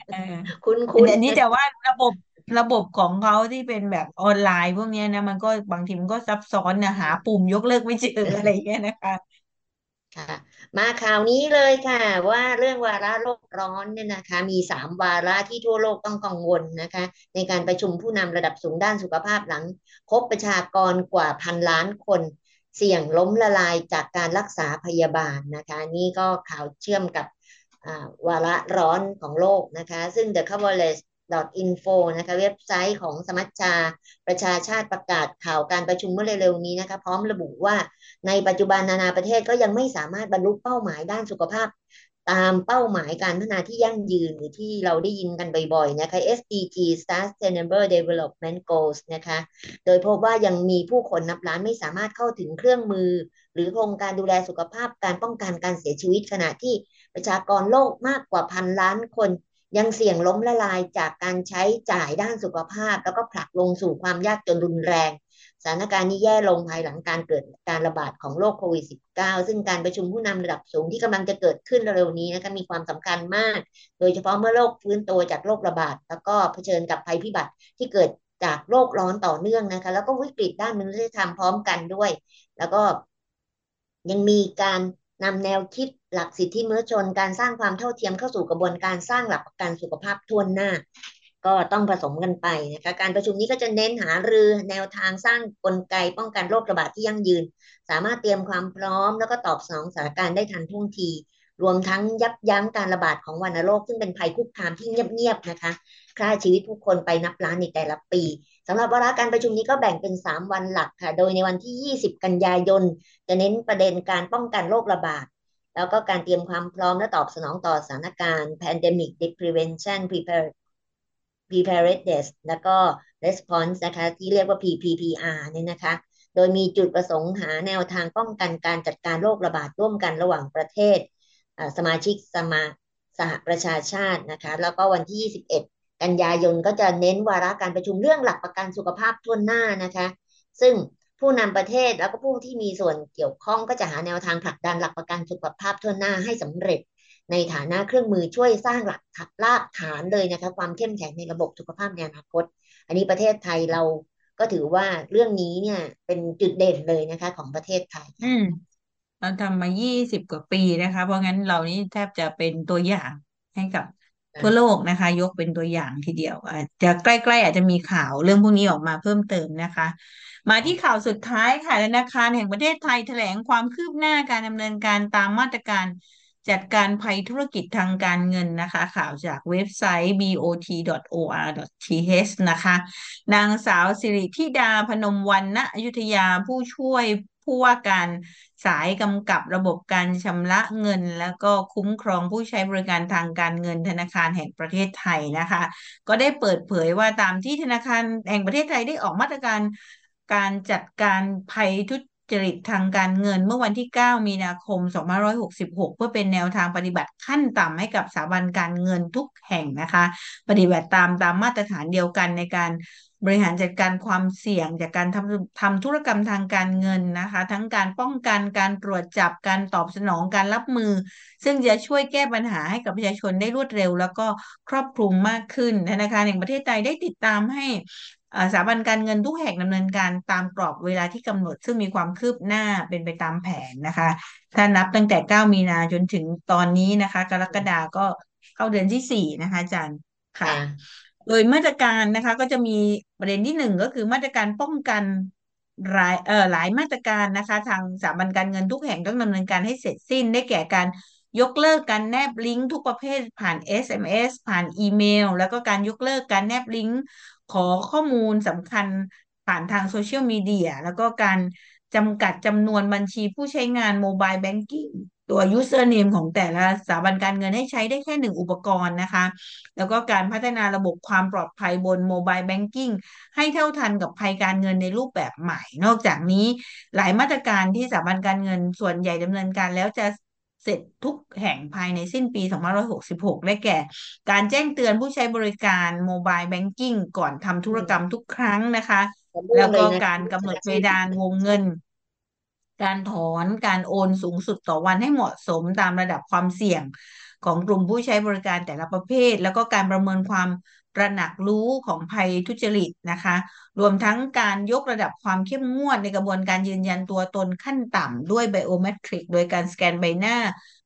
เออคุณอัคุนณอันนี้แต่ว่าระบบ ระบบของเขาที่เป็นแบบออนไลน์พวกนี้นะมันก็บางทีมันก็ซับซ้อนนะหาปุ่มยกเลิกไม่เจออะไรเงี้ยนะคะค่ะ มาข่าวนี้เลยค่ะ ว่าเรื่องวาระโลกร้อนเนี่ยนะคะ มีสามวาระที่ทั่วโลกต้องกังวลนะคะ ในการประชุมผู้นำระดับสูงด้านสุขภาพหลัง พบประชากรกว่าพันล้านคน เสี่ยงล้มละลายจากการรักษาพยาบาลนะคะ นี่ก็ข่าวเชื่อมกับอ่าวาระร้อนของโลกนะคะ ซึ่ง The Coverage info นะคะเว็บไซต์ของสมัชชา ประชาชาติประกาศข่าวการประชุมเมื่อเร็วๆนี้นะคะพร้อมระบุว่าในปัจจุบันนานาประเทศก็ยังไม่สามารถบรรลุเป้าหมายด้านสุขภาพ ตามเป้าหมายการพัฒนาที่ยั่งยืนหรือที่เราได้ยินกันบ่อยๆนะคะ SDG Sustainable Development Goals นะคะโดยพบว่ายังมีผู้คนนับล้านไม่สามารถเข้าถึงเครื่องมือ หรือโครงการดูแลสุขภาพการป้องกันการเสียชีวิตขณะที่ประชากรโลกมากกว่าพันล้านคน ยังเสี่ยงล้มละลายจากการใช้จ่ายด้านสุขภาพ แล้วก็ผลักลงสู่ความยากจนรุนแรง สถานการณ์นี้แย่ลงภายหลังการเกิดการระบาดของโรคโควิด -19 ซึ่งการประชุมผู้นำระดับสูงที่กำลังจะเกิดขึ้นเร็วนี้นะคะมีความสำคัญมาก โดยเฉพาะเมื่อโลกฟื้นตัวจากโรคระบาด แล้วก็เผชิญกับภัยพิบัติที่เกิดจากโลกร้อนต่อเนื่องนะคะ แล้วก็วิกฤตด้านมนุษยธรรมพร้อมกันด้วย แล้วก็ยังมีการนำแนวคิด หลักสิทธิมนุษยชนการสร้างความเท่าเทียมเข้าสู่กระบวนการสร้างหลักประกันสุขภาพทั่วหน้า ก็ต้องผสมกันไปนะคะการประชุมนี้ก็จะเน้นหารือแนวทางสร้างกลไกป้องกันโรคระบาดที่ยั่งยืน สามารถเตรียมความพร้อม แล้วก็ตอบสนองสถานการณ์ได้ทันท่วงที รวมทั้งยับยั้งการระบาดของวัณโรคซึ่งเป็นภัยคุกคามที่เงียบๆนะคะฆ่าชีวิตผู้คนไปนับล้านในแต่ละปีสำหรับวาระการประชุมนี้ก็แบ่งเป็น 3 วันหลักค่ะ โดยในวันที่ 20 กันยายน จะเน้นประเด็นการป้องกันโรคระบาด แล้วก็การเตรียมความพร้อมและตอบสนองต่อสถานการณ์ pandemic prevention prepare preparedness แล้วก็ response นะคะที่เรียกว่า PPPR เนี่ยนะคะ โดยมีจุดประสงค์หาแนวทางป้องกันการจัดการโรคระบาดร่วมกันระหว่างประเทศ สมาชิกสมาสหประชาชาตินะคะ แล้วก็วันที่ 21 กันยายนก็จะเน้นวาระการประชุมเรื่องหลักประกันสุขภาพทั่วหน้านะคะ ซึ่ง ผู้นำประเทศแล้วก็ผู้ที่มีส่วนเกี่ยวข้องก็จะหาแนวทางผลักดันหลักประกันสุขภาพทั่วหน้าให้สำเร็จ ในฐานะเครื่องมือช่วยสร้างหลักรากฐานเลยนะคะความเข้มแข็งในระบบสุขภาพในอนาคต อันนี้ประเทศไทยเราก็ถือว่าเรื่องนี้เนี่ยเป็นจุดเด่นเลยนะคะ ของประเทศไทย อืมเราทำมายี่สิบกว่าปีนะคะ เพราะงั้นเรานี่แทบจะเป็นตัวอย่างให้กับ ทั่วโลกนะคะ ยกเป็นตัวอย่างทีเดียวอาจจะใกล้ๆอาจจะมีข่าวเรื่องพวกนี้ออกมาเพิ่มเติมนะคะ มาที่ข่าวสุดท้ายค่ะธนาคารแห่งประเทศไทยแถลงความคืบหน้าการดำเนินการตามมาตรการจัดการภัยธุรกิจทางการเงินนะคะ ข่าวจากเว็บไซต์ bot.or.th นะคะ นางสาวสิริธิดาพนมวรรณอยุธยาผู้ช่วยผู้ว่าการ สายกำกับระบบการชำระเงิน แล้วก็คุ้มครองผู้ใช้บริการทางการเงินธนาคารแห่งประเทศไทยนะคะ ก็ได้เปิดเผยว่าตามที่ธนาคารแห่งประเทศไทยได้ออกมาตรการการจัดการภัยทุ จริตทางการเงินเมื่อวันที่ 9 มีนาคม 2566 เพื่อเป็นแนวทางปฏิบัติขั้นต่ำให้กับสถาบันการเงินทุกแห่งนะคะ ปฏิบัติตามตามมาตรฐานเดียวกันในการบริหารจัดการความเสี่ยงจากการทำทำธุรกรรมทางการเงินนะคะ ทั้งการป้องกันการตรวจจับการตอบสนองการรับมือ ซึ่งจะช่วยแก้ปัญหาให้กับประชาชนได้รวดเร็ว แล้วก็ครอบคลุมมากขึ้นธนาคารแห่งประเทศไทยได้ติดตามให้ สถาบันการเงินทุกแห่งดำเนินการตามกรอบเวลาที่กำหนด ซึ่งมีความคืบหน้าเป็นไปตามแผนนะคะถ้านับตั้งแต่ 9 มีนาจนถึงตอนนี้นะคะ กรกฎาก็เข้าเดือนที่ 4 นะคะอาจารย์ค่ะโดยมาตรการนะคะก็จะมีประเด็นที่หนึ่งก็คือมาตรการป้องกันหลายเอ่อหลายมาตรการนะคะ ทางสถาบันการเงินทุกแห่งต้องดำเนินการให้เสร็จสิ้นได้แก่การยกเลิกการแนบลิงก์ทุกประเภทผ่าน SMS ผ่านอีเมล แล้วก็การยกเลิกการแนบลิงก์ ขอข้อมูลสำคัญผ่านทางโซเชียลมีเดียแล้วก็การจำกัดจำนวนบัญชีผู้ใช้งานโมบายแบงกิ้งตัว username ของแต่ละสถาบันการเงินให้ใช้ได้แค่หนึ่งอุปกรณ์นะคะ แล้วก็การพัฒนาระบบความปลอดภัยบนโมบายแบงกิ้งให้เท่าทันกับภัยการเงินในรูปแบบใหม่ นอกจากนี้หลายมาตรการที่สถาบันการเงินส่วนใหญ่ดำเนินการแล้วจะ เสร็จทุกแห่งภายในสิ้นปี 2566 ได้แก่ การแจ้งเตือนผู้ใช้บริการโมบายแบงกิ้งก่อนทำธุรกรรมทุกครั้งนะคะ แล้วก็การกำหนดเพดานวงเงิน การถอนการโอนสูงสุดต่อวันให้เหมาะสมตามระดับความเสี่ยงของกลุ่มผู้ใช้บริการแต่ละประเภท แล้วก็การประเมินความ ตระหนักรู้ของภัยทุจริตนะคะ รวมทั้งการยกระดับความเข้มงวดในกระบวนการยืนยันตัวตนขั้นต่ำด้วยไบโอเมตริก โดยการสแกนใบหน้า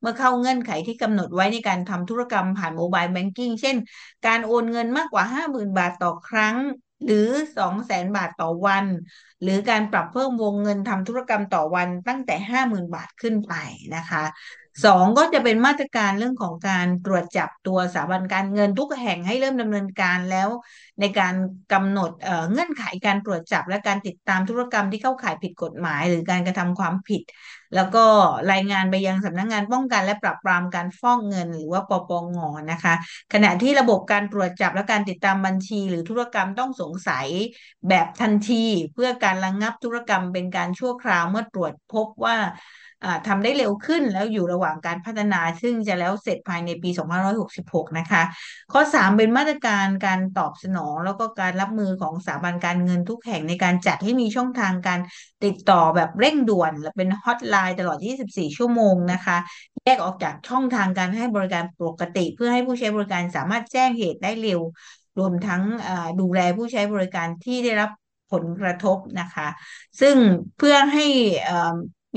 เมื่อเข้าเงื่อนไขที่กำหนดไว้ในการทำธุรกรรมผ่านโมบายแบงกิ้งเช่น การโอนเงินมากกว่า 50,000 บาทต่อครั้ง หรือ 200,000 บาทต่อวัน หรือการปรับเพิ่มวงเงินทำธุรกรรมต่อวันตั้งแต่ 50,000 บาทขึ้นไปนะคะ สองก็จะเป็นมาตรการเรื่องของการตรวจจับตัวสถาบันการเงินทุกแห่งให้เริ่มดำเนินการแล้ว ในการกำหนดเเงื่อนไขการตรวจจับและการติดตามธุรกรรมที่เข้าข่ายผิดกฎหมาย หรือการกระทำความผิด แล้วก็รายงานไปยังสำนักงงานป้องกันและปราบปรามการฟอกเงิน หรือว่าปปงนะคะ ขณะที่ระบบการตรวจจับและการติดตามบัญชี หรือธุรกรรมต้องสงสัยแบบทันที เพื่อการระงงับธุรกรรมเป็นการชั่วคราวเมื่อตรวจพบว่า ทำได้เร็วขึ้นแล้วอยู่ระหว่างการพัฒนา ซึ่งจะแล้วเสร็จภายในปี 2566 นะคะ ข้อ 3 เป็นมาตรการการตอบสนอง แล้วก็การรับมือของสถาบันการเงินทุกแห่งในการจัดให้มีช่องทางการติดต่อแบบเร่งด่วน และเป็นฮอตไลน์ตลอด 24 ชั่วโมงนะคะแยกออกจากช่องทางการให้บริการปกติ เพื่อให้ผู้ใช้บริการสามารถแจ้งเหตุได้เร็ว รวมทั้งดูแลผู้ใช้บริการที่ได้รับผลกระทบนะคะ ซึ่งเพื่อให้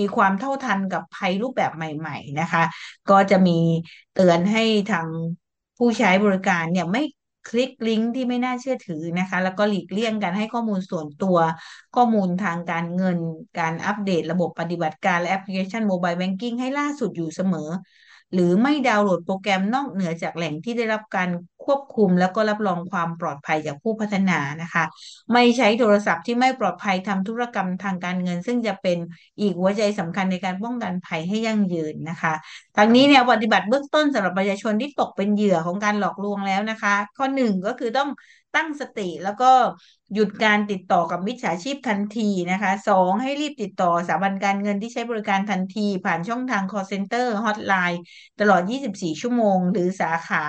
มีความเท่าทันกับภัยรูปแบบใหม่ ๆ นะคะ ก็จะมีเตือนให้ทางผู้ใช้บริการเนี่ยไม่คลิกลิงก์ที่ไม่น่าเชื่อถือนะคะ แล้วก็หลีกเลี่ยงการให้ข้อมูลส่วนตัว ข้อมูลทางการเงิน การอัปเดตระบบปฏิบัติการและแอปพลิเคชันโมบายแบงกิ้งให้ล่าสุดอยู่เสมอ หรือไม่ดาวน์โหลดโปรแกรมนอกเหนือจากแหล่งที่ได้รับการควบคุม แล้วก็รับรองความปลอดภัยจากผู้พัฒนานะคะ ไม่ใช้โทรศัพท์ที่ไม่ปลอดภัยทำธุรกรรมทางการเงิน ซึ่งจะเป็นอีกหัวใจสำคัญในการป้องกันภัยให้ยั่งยืนนะคะทั้งนี้เนี่ยปฏิบัติเบื้องต้นสำหรับประชาชนที่ตกเป็นเหยื่อของการหลอกลวงแล้วนะคะ ข้อหนึ่งก็คือต้อง ตั้งสติแล้วก็หยุดการติดต่อกับมิจฉาชีพทันทีนะคะสองให้รีบติดต่อสถาบันการเงินที่ใช้บริการทันที ผ่านช่องทาง call center hotline ตลอด 24 ชั่วโมง หรือสาขา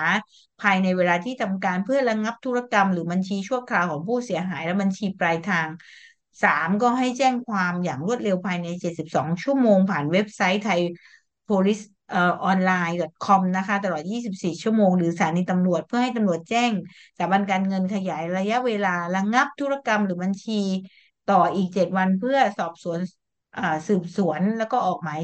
ภายในเวลาที่ทำการเพื่อระงงับธุรกรรม หรือบัญชีชั่วคราวของผู้เสียหายและบัญชีปลายทางสามก็ให้แจ้งความอย่างรวดเร็วภายใน 72 ชั่วโมง ผ่านเว็บไซต์ไทย police ออนไลน์ .com นะคะ ตลอด 24 ชั่วโมง หรือสถานีตำรวจ เพื่อให้ตำรวจแจ้งสถาบันการเงินขยายระยะเวลาระงับธุรกรรมหรือบัญชีต่ออีก 7 วันเพื่อสอบสวนสืบสวนแล้วก็ออกหมาย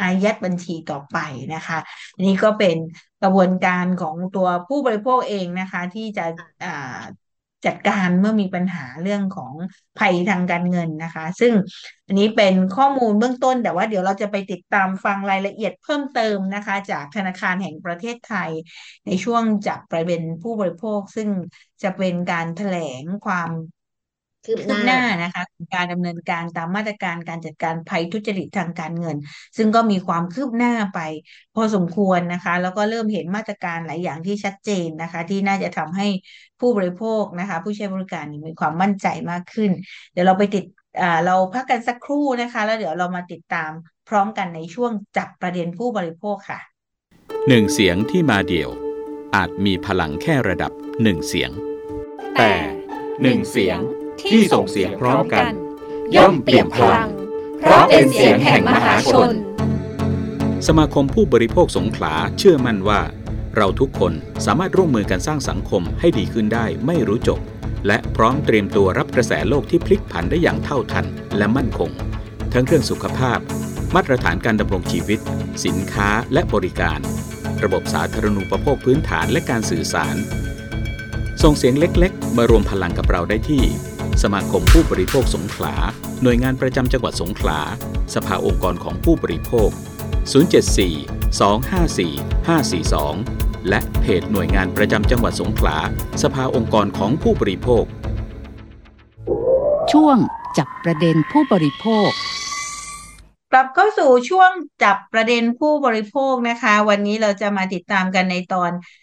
อายัดบัญชีต่อไปนะคะนี่ก็เป็นกระบวนการของตัวผู้บริโภคเองนะคะ ที่จะ จัดการเมื่อมีปัญหาเรื่องของภัยทางการเงินนะคะ ซึ่งอันนี้เป็นข้อมูลเบื้องต้น แต่ว่าเดี๋ยวเราจะไปติดตามฟังรายละเอียดเพิ่มเติมนะคะ จากธนาคารแห่งประเทศไทย ในช่วงจับประเด็นผู้บริโภค ซึ่งจะเป็นการแถลงความ คืบคืหบน้าหน้านะคะการดำเนินการตามมาตรการการจัดการภัยทุจริตทางการเงิน ซึ่งก็มีความคืบหน้าไป พอสมควรนะคะ แล้วก็เริ่มเห็นมาตรการหลายอย่างที่ชัดเจนนะคะ ที่น่าจะทำให้ผู้บริโภคนะคะ ผู้ใช้บริการนี่มีความมั่นใจมากขึ้น เดี๋ยวเราไปติดอ่าเราพักกันสักครู่นะคะ แล้วเดี๋ยวเรามาติดตามพร้อมกันในช่วงจับประเด็นผู้บริโภคค่ะหนึ่งเสียงที่มาเดี่ยว อาจมีพลังแค่ระดับหนึ่งเสียง แต่หนึ่งเสียง ที่ส่งเสียงพร้อมกัน ย่อมเปี่ยมพลัง เพราะเป็นเสียงแห่งมหาชน สมาคมผู้บริโภคสงขลาเชื่อมั่นว่า เราทุกคนสามารถร่วมมือกันสร้างสังคมให้ดีขึ้นได้ไม่รู้จบ และพร้อมเตรียมตัวรับกระแสโลกที่พลิกผันได้อย่างเท่าทันและมั่นคง ทั้งเรื่องสุขภาพ มาตรฐานการดำรงชีวิต สินค้าและบริการ ระบบสาธารณูปโภคพื้นฐานและการสื่อสารส่งเสียงเล็ก ๆ มารวมพลังกับเราได้ที่ สมาคมผู้บริโภคสงขลา หน่วยงานประจำจังหวัดสงขลา สภาองค์กรของผู้บริโภค 074 254 542 และเพจหน่วยงานประจำจังหวัดสงขลา สภาองค์กรของผู้บริโภค ช่วงจับประเด็นผู้บริโภค กลับเข้าสู่ช่วงจับประเด็นผู้บริโภคนะคะ วันนี้เราจะมาติดตามกันในตอนอืม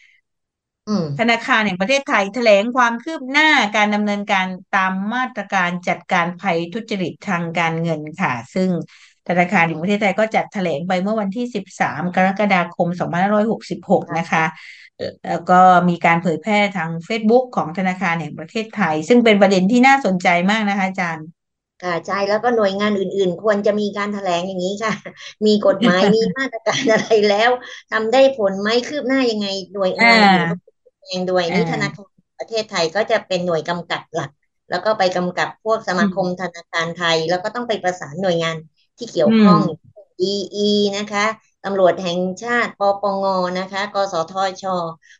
ธนาคารแห่งประเทศไทยแถลงความคืบหน้าการดำเนินการตามมาตรการจัดการภัยทุจริตทางการเงินค่ะ ซึ่งธนาคารแห่งประเทศไทยก็จัดแถลงไปเมื่อวันที่ 13 กรกฎาคม 2566 นะคะเอ่อแล้วก็มีการเผยแพร่ทาง Facebook ของธนาคารแห่งประเทศไทย ซึ่งเป็นประเด็นที่น่าสนใจมากนะคะอาจารย์ค่ะใช่แล้วก็หน่วยงานอื่นๆ ควรจะมีการแถลงอย่างนี้ค่ะ มีกฎหมายมีมาตรการอะไรแล้วทำได้ผลไหมคืบหน้ายังไงหน่วยงาน อื่นก็แสดงด้วยนี่อ่าธนาคารประเทศไทยก็จะเป็นหน่วยกำกับหลัก แล้วก็ไปกำกับพวกสมาคมธนาคารไทย แล้วก็ต้องไปประสานหน่วยงานที่เกี่ยวข้อง DE นะคะตำรวจแห่งชาติปปงนะคะ กสทช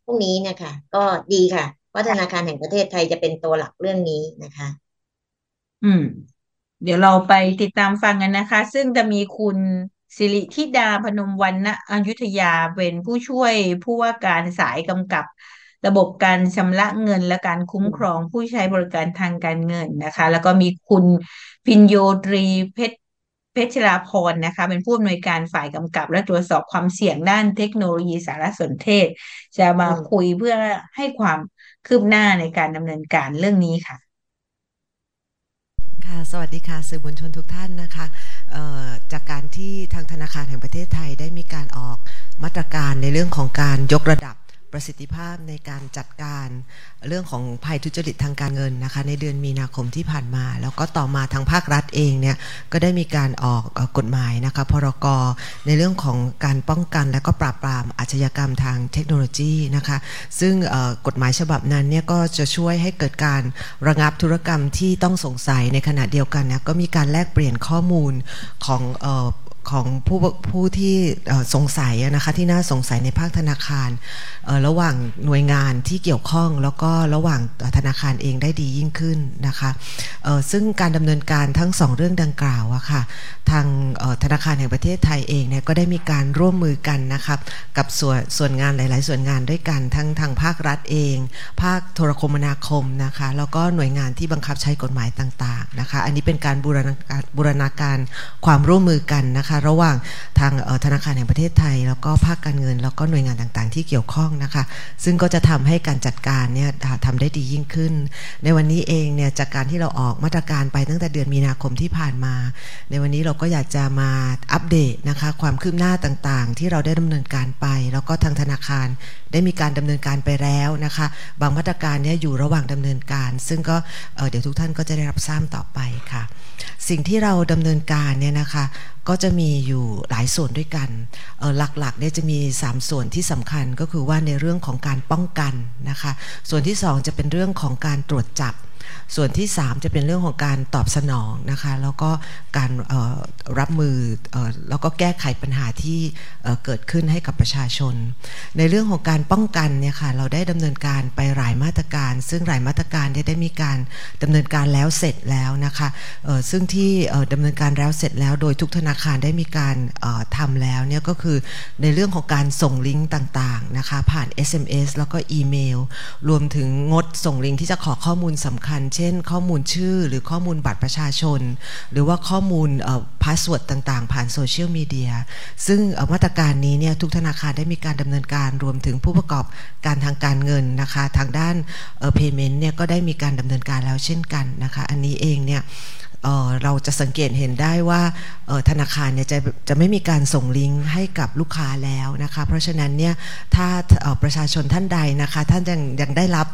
พวกนี้นะคะก็ดีค่ะเพราะธนาคารแห่งประเทศไทยจะเป็นตัวหลักเรื่องนี้นะคะ อืม เดี๋ยวเราไปติดตามฟังกันนะคะ ซึ่งจะมีคุณสิริธิดาพนมวรรณอยุธยาเป็นผู้ช่วยผู้ว่าการสายกำกับ ระบบการชำระเงินและการคุ้มครองผู้ใช้บริการทางการเงินนะคะ แล้วก็มีคุณพิญโยตรีเพชรเพชรลาพรนะคะ เป็นผู้อำนวยการฝ่ายกำกับ และตรวจสอบความเสี่ยงด้านเทคโนโลยีสารสนเทศ จะมาอืมคุยเพื่อให้ความคืบหน้าในการดำเนินการเรื่องนี้ค่ะ ค่ะ สวัสดีค่ะสื่อมวลชนทุกท่านนะคะเอ่อจากการที่ทางธนาคารแห่งประเทศไทยได้มีการออกมาตรการในเรื่องของการยกระดับ ประสิทธิภาพในการจัดการเรื่องของภัยทุจริตทางการเงินนะคะในเดือนมีนาคมที่ผ่านมา แล้วก็ต่อมาทางภาครัฐเองเนี่ยก็ได้มีการออกกฎหมายนะคะพรกในเรื่องของการป้องกันและก็ปราบปรามอาชญากรรมทางเทคโนโลยีนะคะซึ่งกฎหมายฉบับนั้นเนี่ยก็จะช่วยให้เกิดการระงับธุรกรรมที่ต้องสงสัยในขณะเดียวกันเนี่ยก็มีการแลกเปลี่ยนข้อมูลของ ของผู้ผู้ที่สงสัยนะคะที่น่าสงสัยในภาคธนาคาร ระหว่างหน่วยงานที่เกี่ยวข้อง แล้วก็ระหว่างธนาคารเองได้ดียิ่งขึ้นนะคะซึ่งการดำเนินการทั้งสองเรื่องดังกล่าวอะค่ะทางธนาคารแห่งประเทศไทยเองเนี่ยก็ได้มีการร่วมมือกันนะครับกับส่วนส่วนงานหลาย ๆ ส่วนงานด้วยกันทั้งทางภาครัฐเอง ภาคโทรคมนาคมนะคะแล้วก็หน่วยงานที่บังคับใช้กฎหมายต่าง ๆ นะคะ อันนี้เป็นการบูรณาการบูรณาการความร่วมมือกันนะคะระหว่างทางธนาคารแห่งประเทศไทย แล้วก็ภาคการเงิน แล้วก็หน่วยงานต่างๆ ที่เกี่ยวข้องนะคะ ซึ่งก็จะทำให้การจัดการเนี่ยทำได้ดียิ่งขึ้น ในวันนี้เองเนี่ยจากการที่เราออกมาตรการไปตั้งแต่เดือนมีนาคมที่ผ่านมา ในวันนี้เราก็อยากจะมาอัปเดตนะคะความคืบหน้าต่างๆ ที่เราได้ดำเนินการไป แล้วก็ทางธนาคารได้มีการดำเนินการไปแล้วนะคะ บางมาตรการเนี่ยอยู่ระหว่างดำเนินการ ซึ่งก็เเดี๋ยวทุกท่านก็จะได้รับทราบต่อไปค่ะ สิ่งที่เราดำเนินการเนี่ยนะคะก็จะมีอยู่หลายส่วนด้วยกัน หลักๆเนี่ยจะมี 3 ส่วนที่สำคัญก็คือว่าในเรื่องของการป้องกันนะคะ ส่วนที่ 2 จะเป็นเรื่องของการตรวจจับ ส่วนที่ 3 จะเป็นเรื่องของการตอบสนองนะคะแล้วก็การรับมืออแล้วก็แก้ไขปัญหาที่เอ่อเกิดขึ้นให้กับประชาชน ในเรื่องของการป้องกันเนี่ยค่ะเราได้ดำเนินการไปหลายมาตรการ ซึ่งหลายมาตรการเนี่ยได้มีการดำเนินการแล้วเสร็จแล้วนะคะซึ่งที่เอ่อดำเนินการแล้วเสร็จแล้ว โดยทุกธนาคารได้มีการเอ่อทำแล้วเนี่ยก็คือในเรื่องของการส่งลิงก์ต่างๆนะคะผ่าน SMS แล้วก็อีเมล รวมถึงงดส่งลิงก์ที่จะขอข้อมูลสำคัญคัญ เช่น ข้อมูลชื่อหรือข้อมูลบัตรประชาชน หรือว่าข้อมูล password ต่างๆ ผ่านโซเชียลมีเดียซึ่งมาตรการนี้เนี่ยทุกธนาคารได้มีการดำเนินการรวมถึงผู้ประกอบการทางการเงินนะคะ ทางด้านเอ่อ payment เนี่ยก็ได้มีการดำเนินการแล้วเช่นกันนะคะ อันนี้เองเนี่ย เราจะสังเกตเห็นได้ว่าธนาคารเนี่ยจะจะไม่มีการส่งลิงก์ให้กับลูกค้าแล้วนะคะเพราะฉะนั้นเนี่ยถ้าประชาชนท่านใดนะคะท่านยังยังได้รับ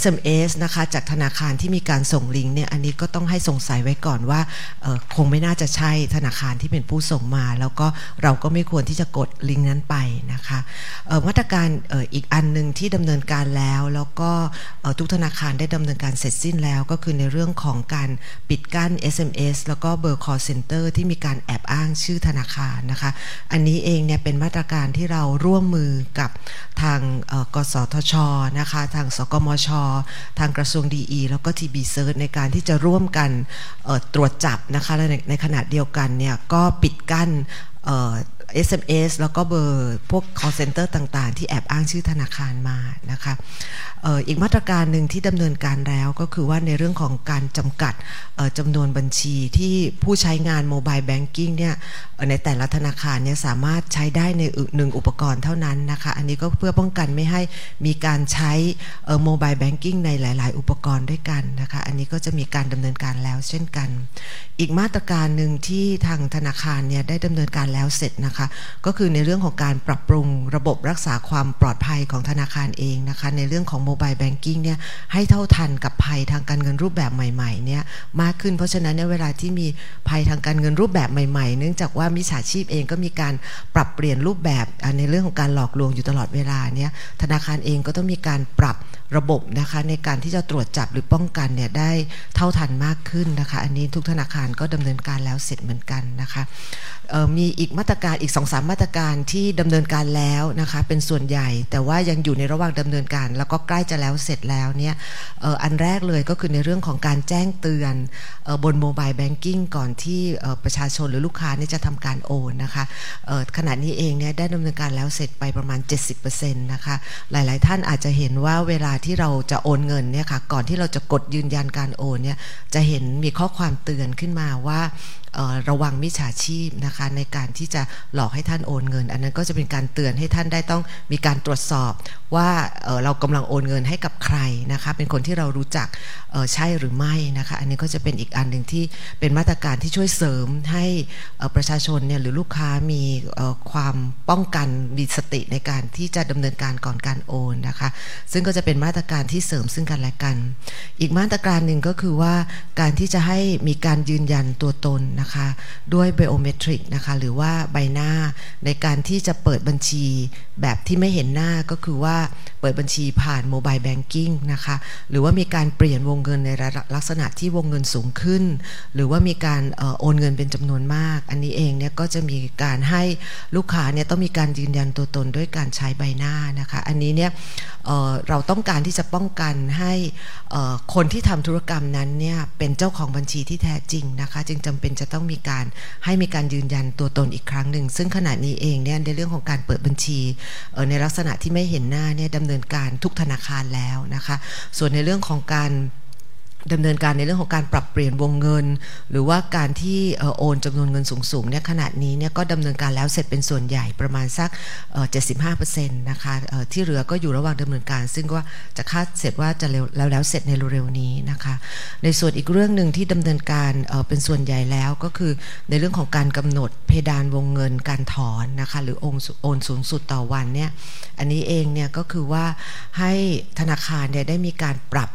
SMS นะคะจากธนาคารที่มีการส่งลิงก์เนี่ยอันนี้ก็ต้องให้สงสัยไว้ก่อนว่าคงไม่น่าจะใช่ธนาคารที่เป็นผู้ส่งมา แล้วก็เราก็ไม่ควรที่จะกดลิงก์นั้นไปนะคะมาตรการอีกอันหนึ่งที่ดำเนินการแล้ว แล้วก็ทุกธนาคารได้ดำเนินการเสร็จสิ้นแล้ว ก็คือในเรื่องของการปิดกั้น SMS แล้วก็เบอร์ call center ที่มีการแอบอ้างชื่อธนาคารนะคะ อันนี้เองเนี่ยเป็นมาตรการที่เราร่วมมือกับทางกสทชนะคะ ทางสกมช ทางกระทรวงดีแล้วก็ทีบีเซิร์ในการที่จะร่วมกันตรวจจับนะคะในในขณะเดียวกันเนี่ยก็ปิดกั้น SMS แล้วก็เบอร์พวก call center ต่างๆ ที่แอบอ้างชื่อธนาคารมานะคะอีกมาตรการหนึ่งที่ดำเนินการแล้วก็คือว่าในเรื่องของการจำกัด จำนวนบัญชีที่ผู้ใช้งานโมบายแบงกิ้งเนี่ยในแต่ละธนาคารเนี่ยสามารถใช้ได้ในหนึ่งอุปกรณ์เท่านั้นนะคะอันนี้ก็เพื่อป้องกันไม่ให้มีการใช้โมบายแบงกิ้งในหลาย ๆ อุปกรณ์ด้วยกันนะคะอันนี้ก็จะมีการดำเนินการแล้วเช่นกัน อีกมาตรการหนึ่งที่ทางธนาคารเนี่ยได้ดำเนินการแล้วเสร็จนะคะก็คือในเรื่องของการปรับปรุงระบบรักษาความปลอดภัยของธนาคารเองนะคะในเรื่องของโมบายแบงกิ้งเนี่ยให้เท่าทันกับภัยทางการเงินรูปแบบใหม่ ๆ เนี่ยมากขึ้น เพราะฉะนั้นในเวลาที่มีภัยทางการเงินรูปแบบใหม่ๆ เนื่องจากว่ามิจฉาชีพเองก็มีการปรับเปลี่ยนรูปแบบในเรื่องของการหลอกลวงอยู่ตลอดเวลาเนี่ยธนาคารเองก็ต้องมีการปรับระบบนะคะในการที่จะตรวจจับหรือป้องกันเนี่ยได้เท่าทันมากขึ้นนะคะ อันนี้ทุกธนาคารก็ดำเนินการแล้วเสร็จเหมือนกันนะคะมีอีกมาตรการอีก2อสามาตรการที่ดำเนินการแล้วนะคะเป็นส่วนใหญ่ แต่ว่ายังอยู่ในระหว่างดำเนินการ แล้วก็ใกล้จะแล้วเสร็จแล้วเนี่ยอันแรกเลยก็คือในเรื่องของการแจ้งเตือนบนโมบายแบงกิ้งก่อนที่ประชาชนหรือลูกค้านี่จะทำการโอนนะคะขณะนี้เองเนี่ยได้ดำเนินการแล้วเสร็จไปประมาณ 70%นะคะ หลาย ๆ ท่านอาจจะเห็นว่าเวลาที่เราจะโอนเงินเนี่ยค่ะก่อนที่เราจะกดยืนยันการโอนเนี่ยจะเห็นมีข้อความเตือนขึ้นมาว่า ระวังมิจฉาชีพนะคะในการที่จะหลอกให้ท่านโอนเงิน อันนั้นก็จะเป็นการเตือนให้ท่านได้ต้องมีการตรวจสอบว่าเเรากำลังโอนเงินให้กับใครนะคะเป็นคนที่เรารู้จักใช่หรือไม่นะคะอันนี้ก็จะเป็นอีกอันหนึ่งที่เป็นมาตรการที่ช่วยเสริมให้ประชาชนเนี่ยหรือลูกค้ามีความป้องกันมีสติในการที่จะดำเนินการก่อนการโอนนะคะซึ่งก็จะเป็นมาตรการที่เสริมซึ่งกันและกัน อีกมาตรการหนึ่งก็คือว่าการที่จะให้มีการยืนยันตัวตนนะคะด้วยไบโอเมตริกนะคะหรือว่าใบหน้าในการที่จะเปิดบัญชี แบบที่ไม่เห็นหน้าก็คือว่าเปิดบัญชีผ่านโมบายแบงกิ้งนะคะหรือว่ามีการเปลี่ยนวงเงินในลักษณะที่วงเงินสูงขึ้น หรือว่ามีการโอนเงินเป็นจำนวนมาก อันนี้เองเนี่ยก็จะมีการให้ลูกค้าเนี่ยต้องมีการยืนยันตัวตนด้วยการใช้ใบหน้านะคะอันนี้เนี่ยเเราต้องการที่จะป้องกันให้คนที่ทำธุรกรรมนั้นเนี่ยเป็นเจ้าของบัญชีที่แท้จริงนะคะจึงจำเป็นจะต้องมีการให้มีการยืนยันตัวตนอีกครั้งหนึ่งซึ่งขณะนี้เองเนี่ยในเรื่องของการเปิดบัญชีในลักษณะที่ไม่เห็นหน้าเนี่ยดำเนินการทุกธนาคารแล้วนะคะ ส่วนในเรื่องของการ ดำเนินการในเรื่องของการปรับเปลี่ยนวงเงิน หรือว่าการที่โอนจำนวนเงินสูงๆเนี่ยขณะนี้เนี่ยก็ดำเนินการแล้วเสร็จเป็นส่วนใหญ่ประมาณสัก75%นะคะที่เหลือก็อยู่ระหว่างดำเนินการ ซึ่งว่าจะคาดเสร็จว่าจะแล้วแล้วเสร็จในเร็วๆนี้นะคะ ในส่วนอีกเรื่องหนึ่งที่ดำเนินการเป็นส่วนใหญ่แล้วก็คือในเรื่องของการกำหนดเพดานวงเงินการถอนนะคะหรือโอนสูงสุดต่อวันเนี่ยอันนี้เองเนี่ยก็คือว่าให้ธนาคารเนี่ยได้มีการปรับ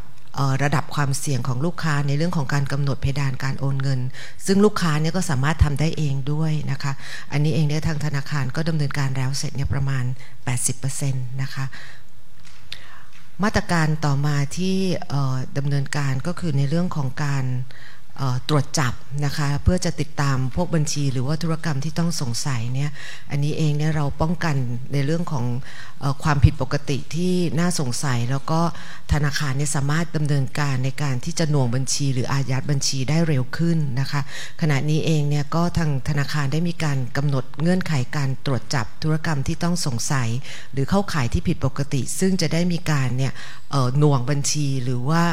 ระดับความเสี่ยงของลูกค้าในเรื่องของการกำหนดเพดานการโอนเงิน ซึ่งลูกค้าเนี่ยก็สามารถทำได้เองด้วยนะคะ อันนี้เองเนี่ยทางธนาคารก็ดำเนินการแล้วเสร็จเนี่ยประมาณ 80%นะคะมาตรการต่อมาที่ดำเนินการก็คือในเรื่องของการ ตรวจจับนะคะเพื่อจะติดตามพวกบัญชี หรือว่าธุรกรรมที่ต้องสงสัยเนี่ยอันนี้เองเนี่ยเราป้องกันในเรื่องของอความผิดปกติที่น่าสงสัย แล้วก็ธนาคารเนี่ยสามารถดำเนินการในการที่จะหน่วงบัญชี หรืออายัดบัญชีได้เร็วขึ้นนะคะขณะนี้เองเนี่ยก็ทางธนาคารได้มีการกำหนดเงื่อนไขการตรวจจับธุรกรรมที่ต้องสงสัย หรือเข้าข่ายที่ผิดปกติ ซึ่งจะได้มีการเนี่ย หน่วงบัญชีหรือว่า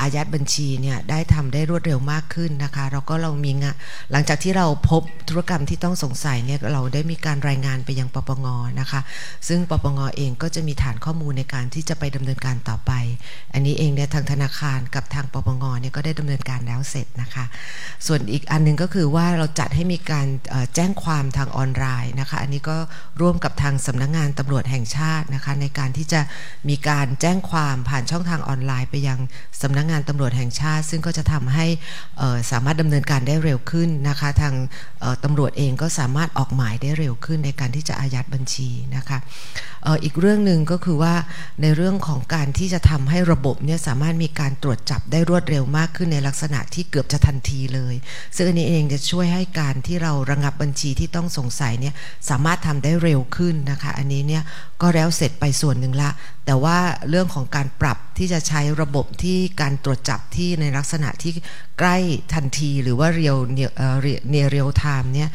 อายัดบัญชีเนี่ยได้ทำได้รวดเร็วมากขึ้นนะคะ แล้วก็เรามีงานหลังจากที่เราพบธุรกรรมที่ต้องสงสัยเนี่ยเราได้มีการรายงานไปยังปปงนะคะ ซึ่งปปงเองก็จะมีฐานข้อมูลในการที่จะไปดำเนินการต่อไป อันนี้เองเนี่ยทางธนาคารกับทางปปงเนี่ยก็ได้ดำเนินการแล้วเสร็จนะคะ ส่วนอีกอันนึงก็คือว่าเราจัดให้มีการแจ้งความทางออนไลน์นะคะ อันนี้ก็ร่วมกับทางสำนักงงานตำรวจแห่งชาตินะคะ ในการที่จะมีการแจ้งความผ่านช่องทางออนไลน์ไปยังสำนักงงานตำรวจแห่งชาติ ซึ่งก็จะทำให้สามารถดำเนินการได้เร็วขึ้นนะคะทางตำรวจเองก็สามารถออกหมายได้เร็วขึ้นในการที่จะอายัดบัญชีนะคะอีกเรื่องหนึ่งก็คือว่าในเรื่องของการที่จะทำให้ระบบเนี่ยสามารถมีการตรวจจับได้รวดเร็วมากขึ้นในลักษณะที่เกือบจะทันทีเลย ซึ่งอันนี้เองจะช่วยให้การที่เราระงับบัญชีที่ต้องสงสัยเนี่ยสามารถทำได้เร็วขึ้นนะคะ อันนี้เนี่ย ก็แล้วเสร็จไปส่วนหนึ่งละ แต่ว่าเรื่องของการปรับที่จะใช้ระบบที่การตรวจจับที่ในลักษณะที่ใกล้ทันทีหรือว่าเรียวเนียเรียวไทม์เนี่ย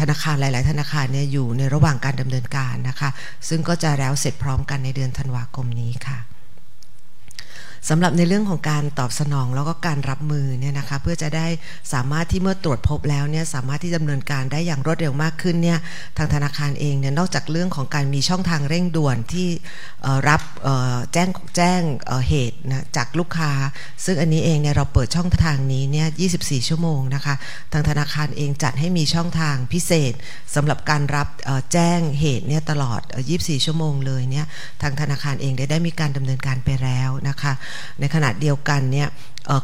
ธนาคารหลาย ๆ ธนาคารเนี่ยอยู่ในระหว่างการดำเนินการนะคะ ซึ่งก็จะแล้วเสร็จพร้อมกันในเดือนธันวาคมนี้ค่ะ สำหรับในเรื่องของการตอบสนองแล้วก็การรับมือเนี่ยนะคะเพื่อจะได้สามารถที่เมื่อตรวจพบแล้วเนี่ยสามารถที่ดำเนินการได้อย่างรวดเร็วมากขึ้นเนี่ยทางธนาคารเองเนี่ยนอกจากเรื่องของการมีช่องทางเร่งด่วนที่รับแจ้งแจ้งเหตุนะจากลูกค้า ซึ่งอันนี้เองเนี่ยเราเปิดช่องทางนี้เนี่ย 24 ชั่วโมงนะคะทางธนาคารเองจัดให้มีช่องทางพิเศษสำหรับการรับแจ้งเหตุเนี่ยตลอด 24 ชั่วโมงเลยเนี่ยทางธนาคารเองได้ได้มีการดำเนินการไปแล้วนะคะในขณะเดียวกันเนี่ย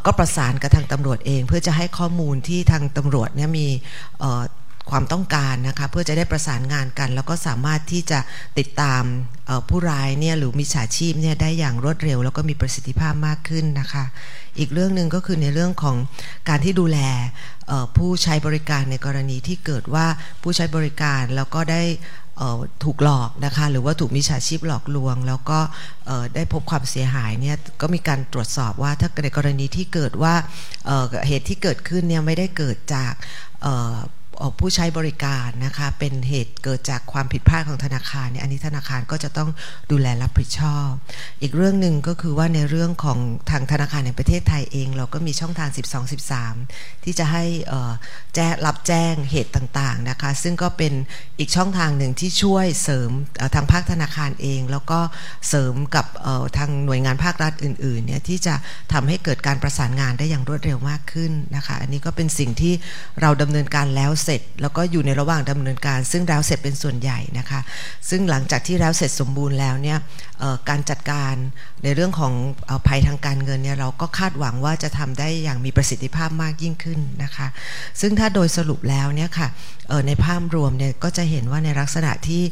ก็ประสานกับทางตำรวจเอง เพื่อจะให้ข้อมูลที่ทางตำรวจเนี่ยมีความต้องการนะคะเพื่อจะได้ประสานงานกัน แล้วก็สามารถที่จะติดตามผู้ร้ายเนี่ยหรือมิจฉาชีพเนี่ยได้อย่างรวดเร็ว แล้วก็มีประสิทธิภาพมากขึ้นนะคะ อีกเรื่องหนึ่งก็คือในเรื่องของการที่ดูแลผู้ใช้บริการในกรณีที่เกิดว่าผู้ใช้บริการแล้วก็ได้ ถูกหลอกนะคะหรือว่าถูกมิจฉาชีพหลอกลวง แล้วก็ได้พบความเสียหายเนี่ยก็มีการตรวจสอบว่าถ้าในกรณีที่เกิดว่าเหตุที่เกิดขึ้นเนี่ยไม่ได้เกิดจาก ผู้ใช้บริการนะคะเป็นเหตุเกิดจากความผิดพลาดของธนาคารเนี่ยอันนี้ธนาคารก็จะต้องดูแลรับผิดชอบ อีกเรื่องหนึ่งก็คือว่าในเรื่องของทางธนาคารในประเทศไทยเอง เราก็มีช่องทาง 12 13 ที่จะให้แจ้งรับแจ้งเหตุต่างๆนะคะซึ่งก็เป็นอีกช่องทางหนึ่งที่ช่วยเสริมทางภาคธนาคารเอง แล้วก็เสริมกับทางหน่วยงานภาครัฐอื่นๆเนี่ยที่จะทำให้เกิดการประสานงานได้อย่างรวดเร็วมากขึ้นนะคะอันนี้ก็เป็นสิ่งที่เราดำเนินการแล้วเสร็จแล้วก็อยู่ในระหว่างดำเนินการ ซึ่งแล้วเสร็จเป็นส่วนใหญ่นะคะ ซึ่งหลังจากที่แล้วเสร็จสมบูรณ์แล้วเนี่ย การจัดการในเรื่องของภัยทางการเงินเนี่ยเราก็คาดหวังว่าจะทำได้อย่างมีประสิทธิภาพมากยิ่งขึ้นนะคะ ซึ่งถ้าโดยสรุปแล้วเนี่ยค่ะในภาพรวมเนี่ยก็จะเห็นว่าในลักษณะที่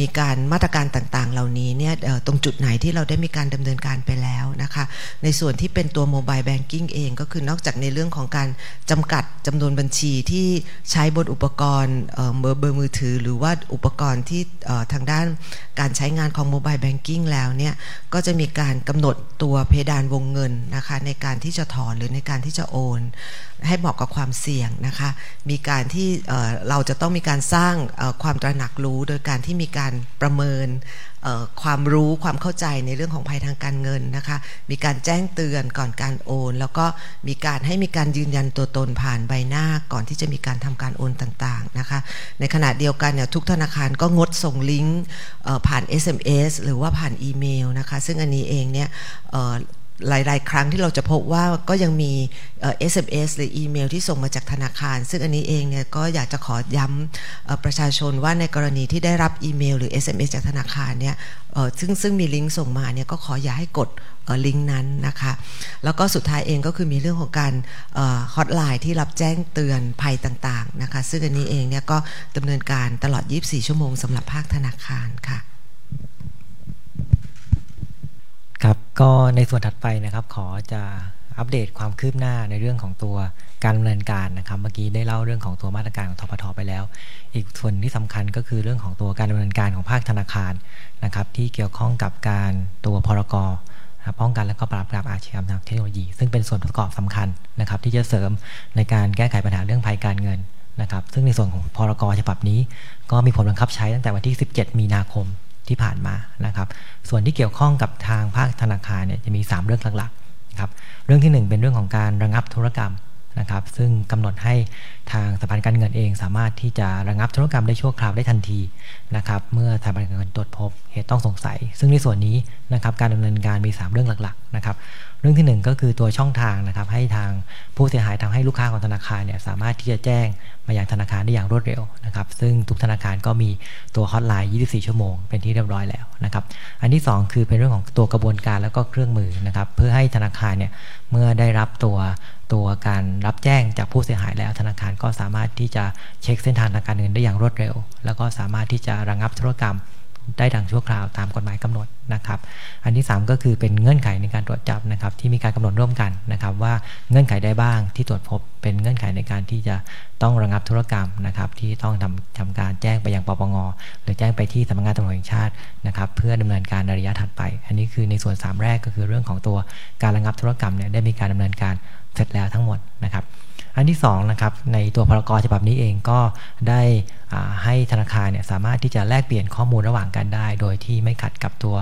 มีการมาตรการต่างๆ เหล่านี้เนี่ยตรงจุดไหนที่เราได้มีการดำเนินการไปแล้วนะคะ ในส่วนที่เป็นตัวโมบายแบงกิ้งเองก็คือนอกจากในเรื่องของการจำกัดจำนวนบัญชีที่ใช้บนอุปกรณ์เบอร์เบอร์มือถือ หรือว่าอุปกรณ์ที่ทางด้านการใช้งานของโมบายแบงกิ้งแล้วเนี่ยก็จะมีการกำหนดตัวเพดานวงเงินนะคะในการที่จะถอนหรือในการที่จะโอน ให้เหมาะกับความเสี่ยงนะคะมีการที่เราจะต้องมีการสร้างความตระหนักรู้ โดยการที่มีการประเมิน ความรู้ความเข้าใจในเรื่องของภัยทางการเงินนะคะ มีการแจ้งเตือนก่อนการโอน แล้วก็มีการให้มีการยืนยันตัวตนผ่านใบหน้าก่อนที่จะมีการทำการโอนต่างๆนะคะ ในขณะเดียวกันเนี่ยทุกธนาคารก็งดส่งลิงก์ผ่าน SMS หรือว่าผ่านอีเมลนะคะ ซึ่งอันนี้เองเนี่ย หลาย ๆ ครั้งที่เราจะพบว่าก็ยังมี SMS หรืออีเมลที่ส่งมาจากธนาคาร ซึ่งอันนี้เองเนี่ยก็อยากจะขอย้ำประชาชนว่าในกรณีที่ได้รับอีเมล หรือ SMS จากธนาคารเนี่ยซึ่งซึ่งมีลิงก์ส่งมาเนี่ยก็ขออย่าให้กดลิงก์นั้นนะคะ แล้วก็สุดท้ายเองก็คือมีเรื่องของการฮอตไลน์ที่รับแจ้งเตือนภัยต่าง ๆ นะคะ ซึ่งอันนี้เองเนี่ยก็ดำเนินการตลอด 24 ชั่วโมงสำหรับภาคธนาคารค่ะ ครับก็ในส่วนถัดไปนะครับ ขอจะอัปเดตความคืบหน้าในเรื่องของตัวการดำเนินการนะครับ เมื่อกี้ได้เล่าเรื่องของตัวมาตรการของทพทไปแล้ว อีกส่วนที่สำคัญก็คือเรื่องของตัวการดำเนินการของภาคธนาคารนะครับ ที่เกี่ยวข้องกับการตัวพรกป้องกันและก็ปราบปรามอาชญากรรมทางเทคโนโลยี ซึ่งเป็นส่วนประกอบสำคัญนะครับ ที่จะเสริมในการแก้ไขปัญหาเรื่องภัยการเงินนะครับ ซึ่งในส่วนของพรกฉบับนี้ ก็มีผลบังคับใช้ตั้งแต่วันที่ 17 มีนาคม ที่ผ่านมานะครับ ส่วนที่เกี่ยวข้องกับทางภาคธนาคารเนี่ยจะมี 3 เรื่องหลักๆครับเรื่องที่ 1 เป็นเรื่องของการระงับธุรกรรมนะครับ ซึ่งกำหนดให้ทางสถาบันการเงินเอง สามารถที่จะระงับธุรกรรมได้ชั่วคราวได้ทันทีนะครับเมื่อสถาบันการเงินตรวจพบเหตุต้องสงสัย ซึ่งในส่วนนี้นะครับการดำเนินการมี 3 เรื่องหลักๆนะครับ เรื่องที่ 1 ก็คือตัวช่องทางนะครับ ให้ทางผู้เสียหายทำให้ลูกค้าของธนาคารเนี่ยสามารถที่จะแจ้งมาอย่างธนาคารได้อย่างรวดเร็วนะครับ ซึ่งทุกธนาคารก็มีตัวฮอตไลน์ 24 ชั่วโมง เป็นที่เรียบร้อยแล้วนะครับ อันที่ 2 คือเป็นเรื่องของตัวกระบวนการแล้วก็เครื่องมือนะครับ เพื่อให้ธนาคารเนี่ยเมื่อได้รับตัวตัวการรับแจ้งจากผู้เสียหายแล้วธนาคารก็สามารถที่จะเช็คเส้นทางทางการเงินได้อย่างรวดเร็ว แล้วก็สามารถที่จะระงับธุรกรรม ได้ดังชั่วคราวตามกฎหมายกำหนดนะครับ อันที่ 3 ก็คือเป็นเงื่อนไขในการตรวจจับนะครับ ที่มีการกำหนดร่วมกันนะครับ ว่าเงื่อนไขได้บ้างที่ตรวจพบเป็นเงื่อนไขในการที่จะต้องระงับธุรกรรมนะครับ ที่ต้องทำทำการแจ้งไปยังปปงหรือแจ้งไปที่สำนักงานตำรวจแห่งชาตินะครับ เพื่อดำเนินการในระยะถัดไป อันนี้คือในส่วน 3 แรกก็คือเรื่องของตัวการระงับธุรกรรมเนี่ยได้มีการดำเนินการเสร็จแล้วทั้งหมดนะครับ อันที่2นะครับในตัวพรกฉบับนี้เองก็ได้ให้ธนาคารเนี่ยสามารถที่จะแลกเปลี่ยนข้อมูลระหว่างกันได้ โดยที่ไม่ขัดกับตัว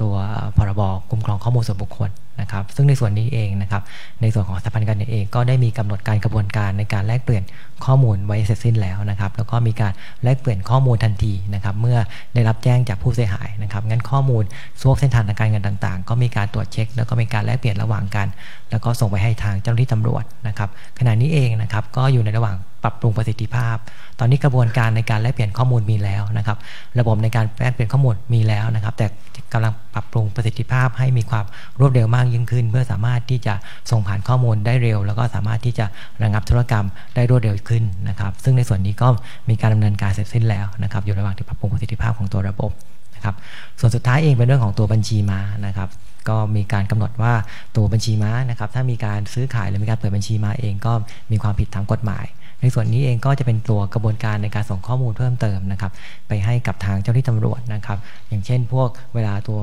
ตัวพรบคุ้มครองข้อมูลส่วนบุคคลนะครับซึ่งในส่วนนี้เองนะครับในส่วนของสถาบันการเงินเองก็ได้มีกำหนดการกระบวนการในการแลกเปลี่ยน ข้อมูลไว้เสร็จสิ้นแล้วนะครับ แล้วก็มีการแลกเปลี่ยนข้อมูลทันทีนะครับ เมื่อได้รับแจ้งจากผู้เสียหายนะครับงั้นข้อมูลซวกเส้นทางทางการเงินต่าง ๆ ก็มีการตรวจเช็ค แล้วก็มีการแลกเปลี่ยนระหว่างกัน แล้วก็ส่งไปให้ทางเจ้าหน้าที่ตำรวจนะครับ ขณะนี้เองนะครับก็อยู่ในระหว่างปรับปรุงประสิทธิภาพ ตอนนี้กระบวนการในการแลกเปลี่ยนข้อมูลมีแล้วนะครับ ระบบในการแลกเปลี่ยนข้อมูลมีแล้วนะครับ แต่กำลังปรับปรุงประสิทธิภาพให้มีความรวดเร็วมากยิ่งขึ้น เพื่อสามารถที่จะส่งผ่านข้อมูลได้เร็ว แล้วก็สามารถที่จะระงับธุรกรรมได้รวดเร็วขึ้นนะครับ ซึ่งในส่วนนี้ก็มีการดำเนินการเสร็จสิ้นแล้วนะครับอยู่ระหว่างที่ปรับปรุงประสิทธิภาพของตัวระบบนะครับส่วนสุดท้ายเองเป็นเรื่องของตัวบัญชีม้านะครับก็มีการกำหนดว่าตัวบัญชีม้านะครับถ้ามีการซื้อขายหรือมีการเปิดบัญชีม้าเองก็มีความผิดทางกฎหมาย ในส่วนนี้เองก็จะเป็นตัวกระบวนการในการส่งข้อมูลเพิ่มเติมนะครับ ไปให้กับทางเจ้าหน้าที่ตำรวจนะครับ อย่างเช่น พวกเวลาตัว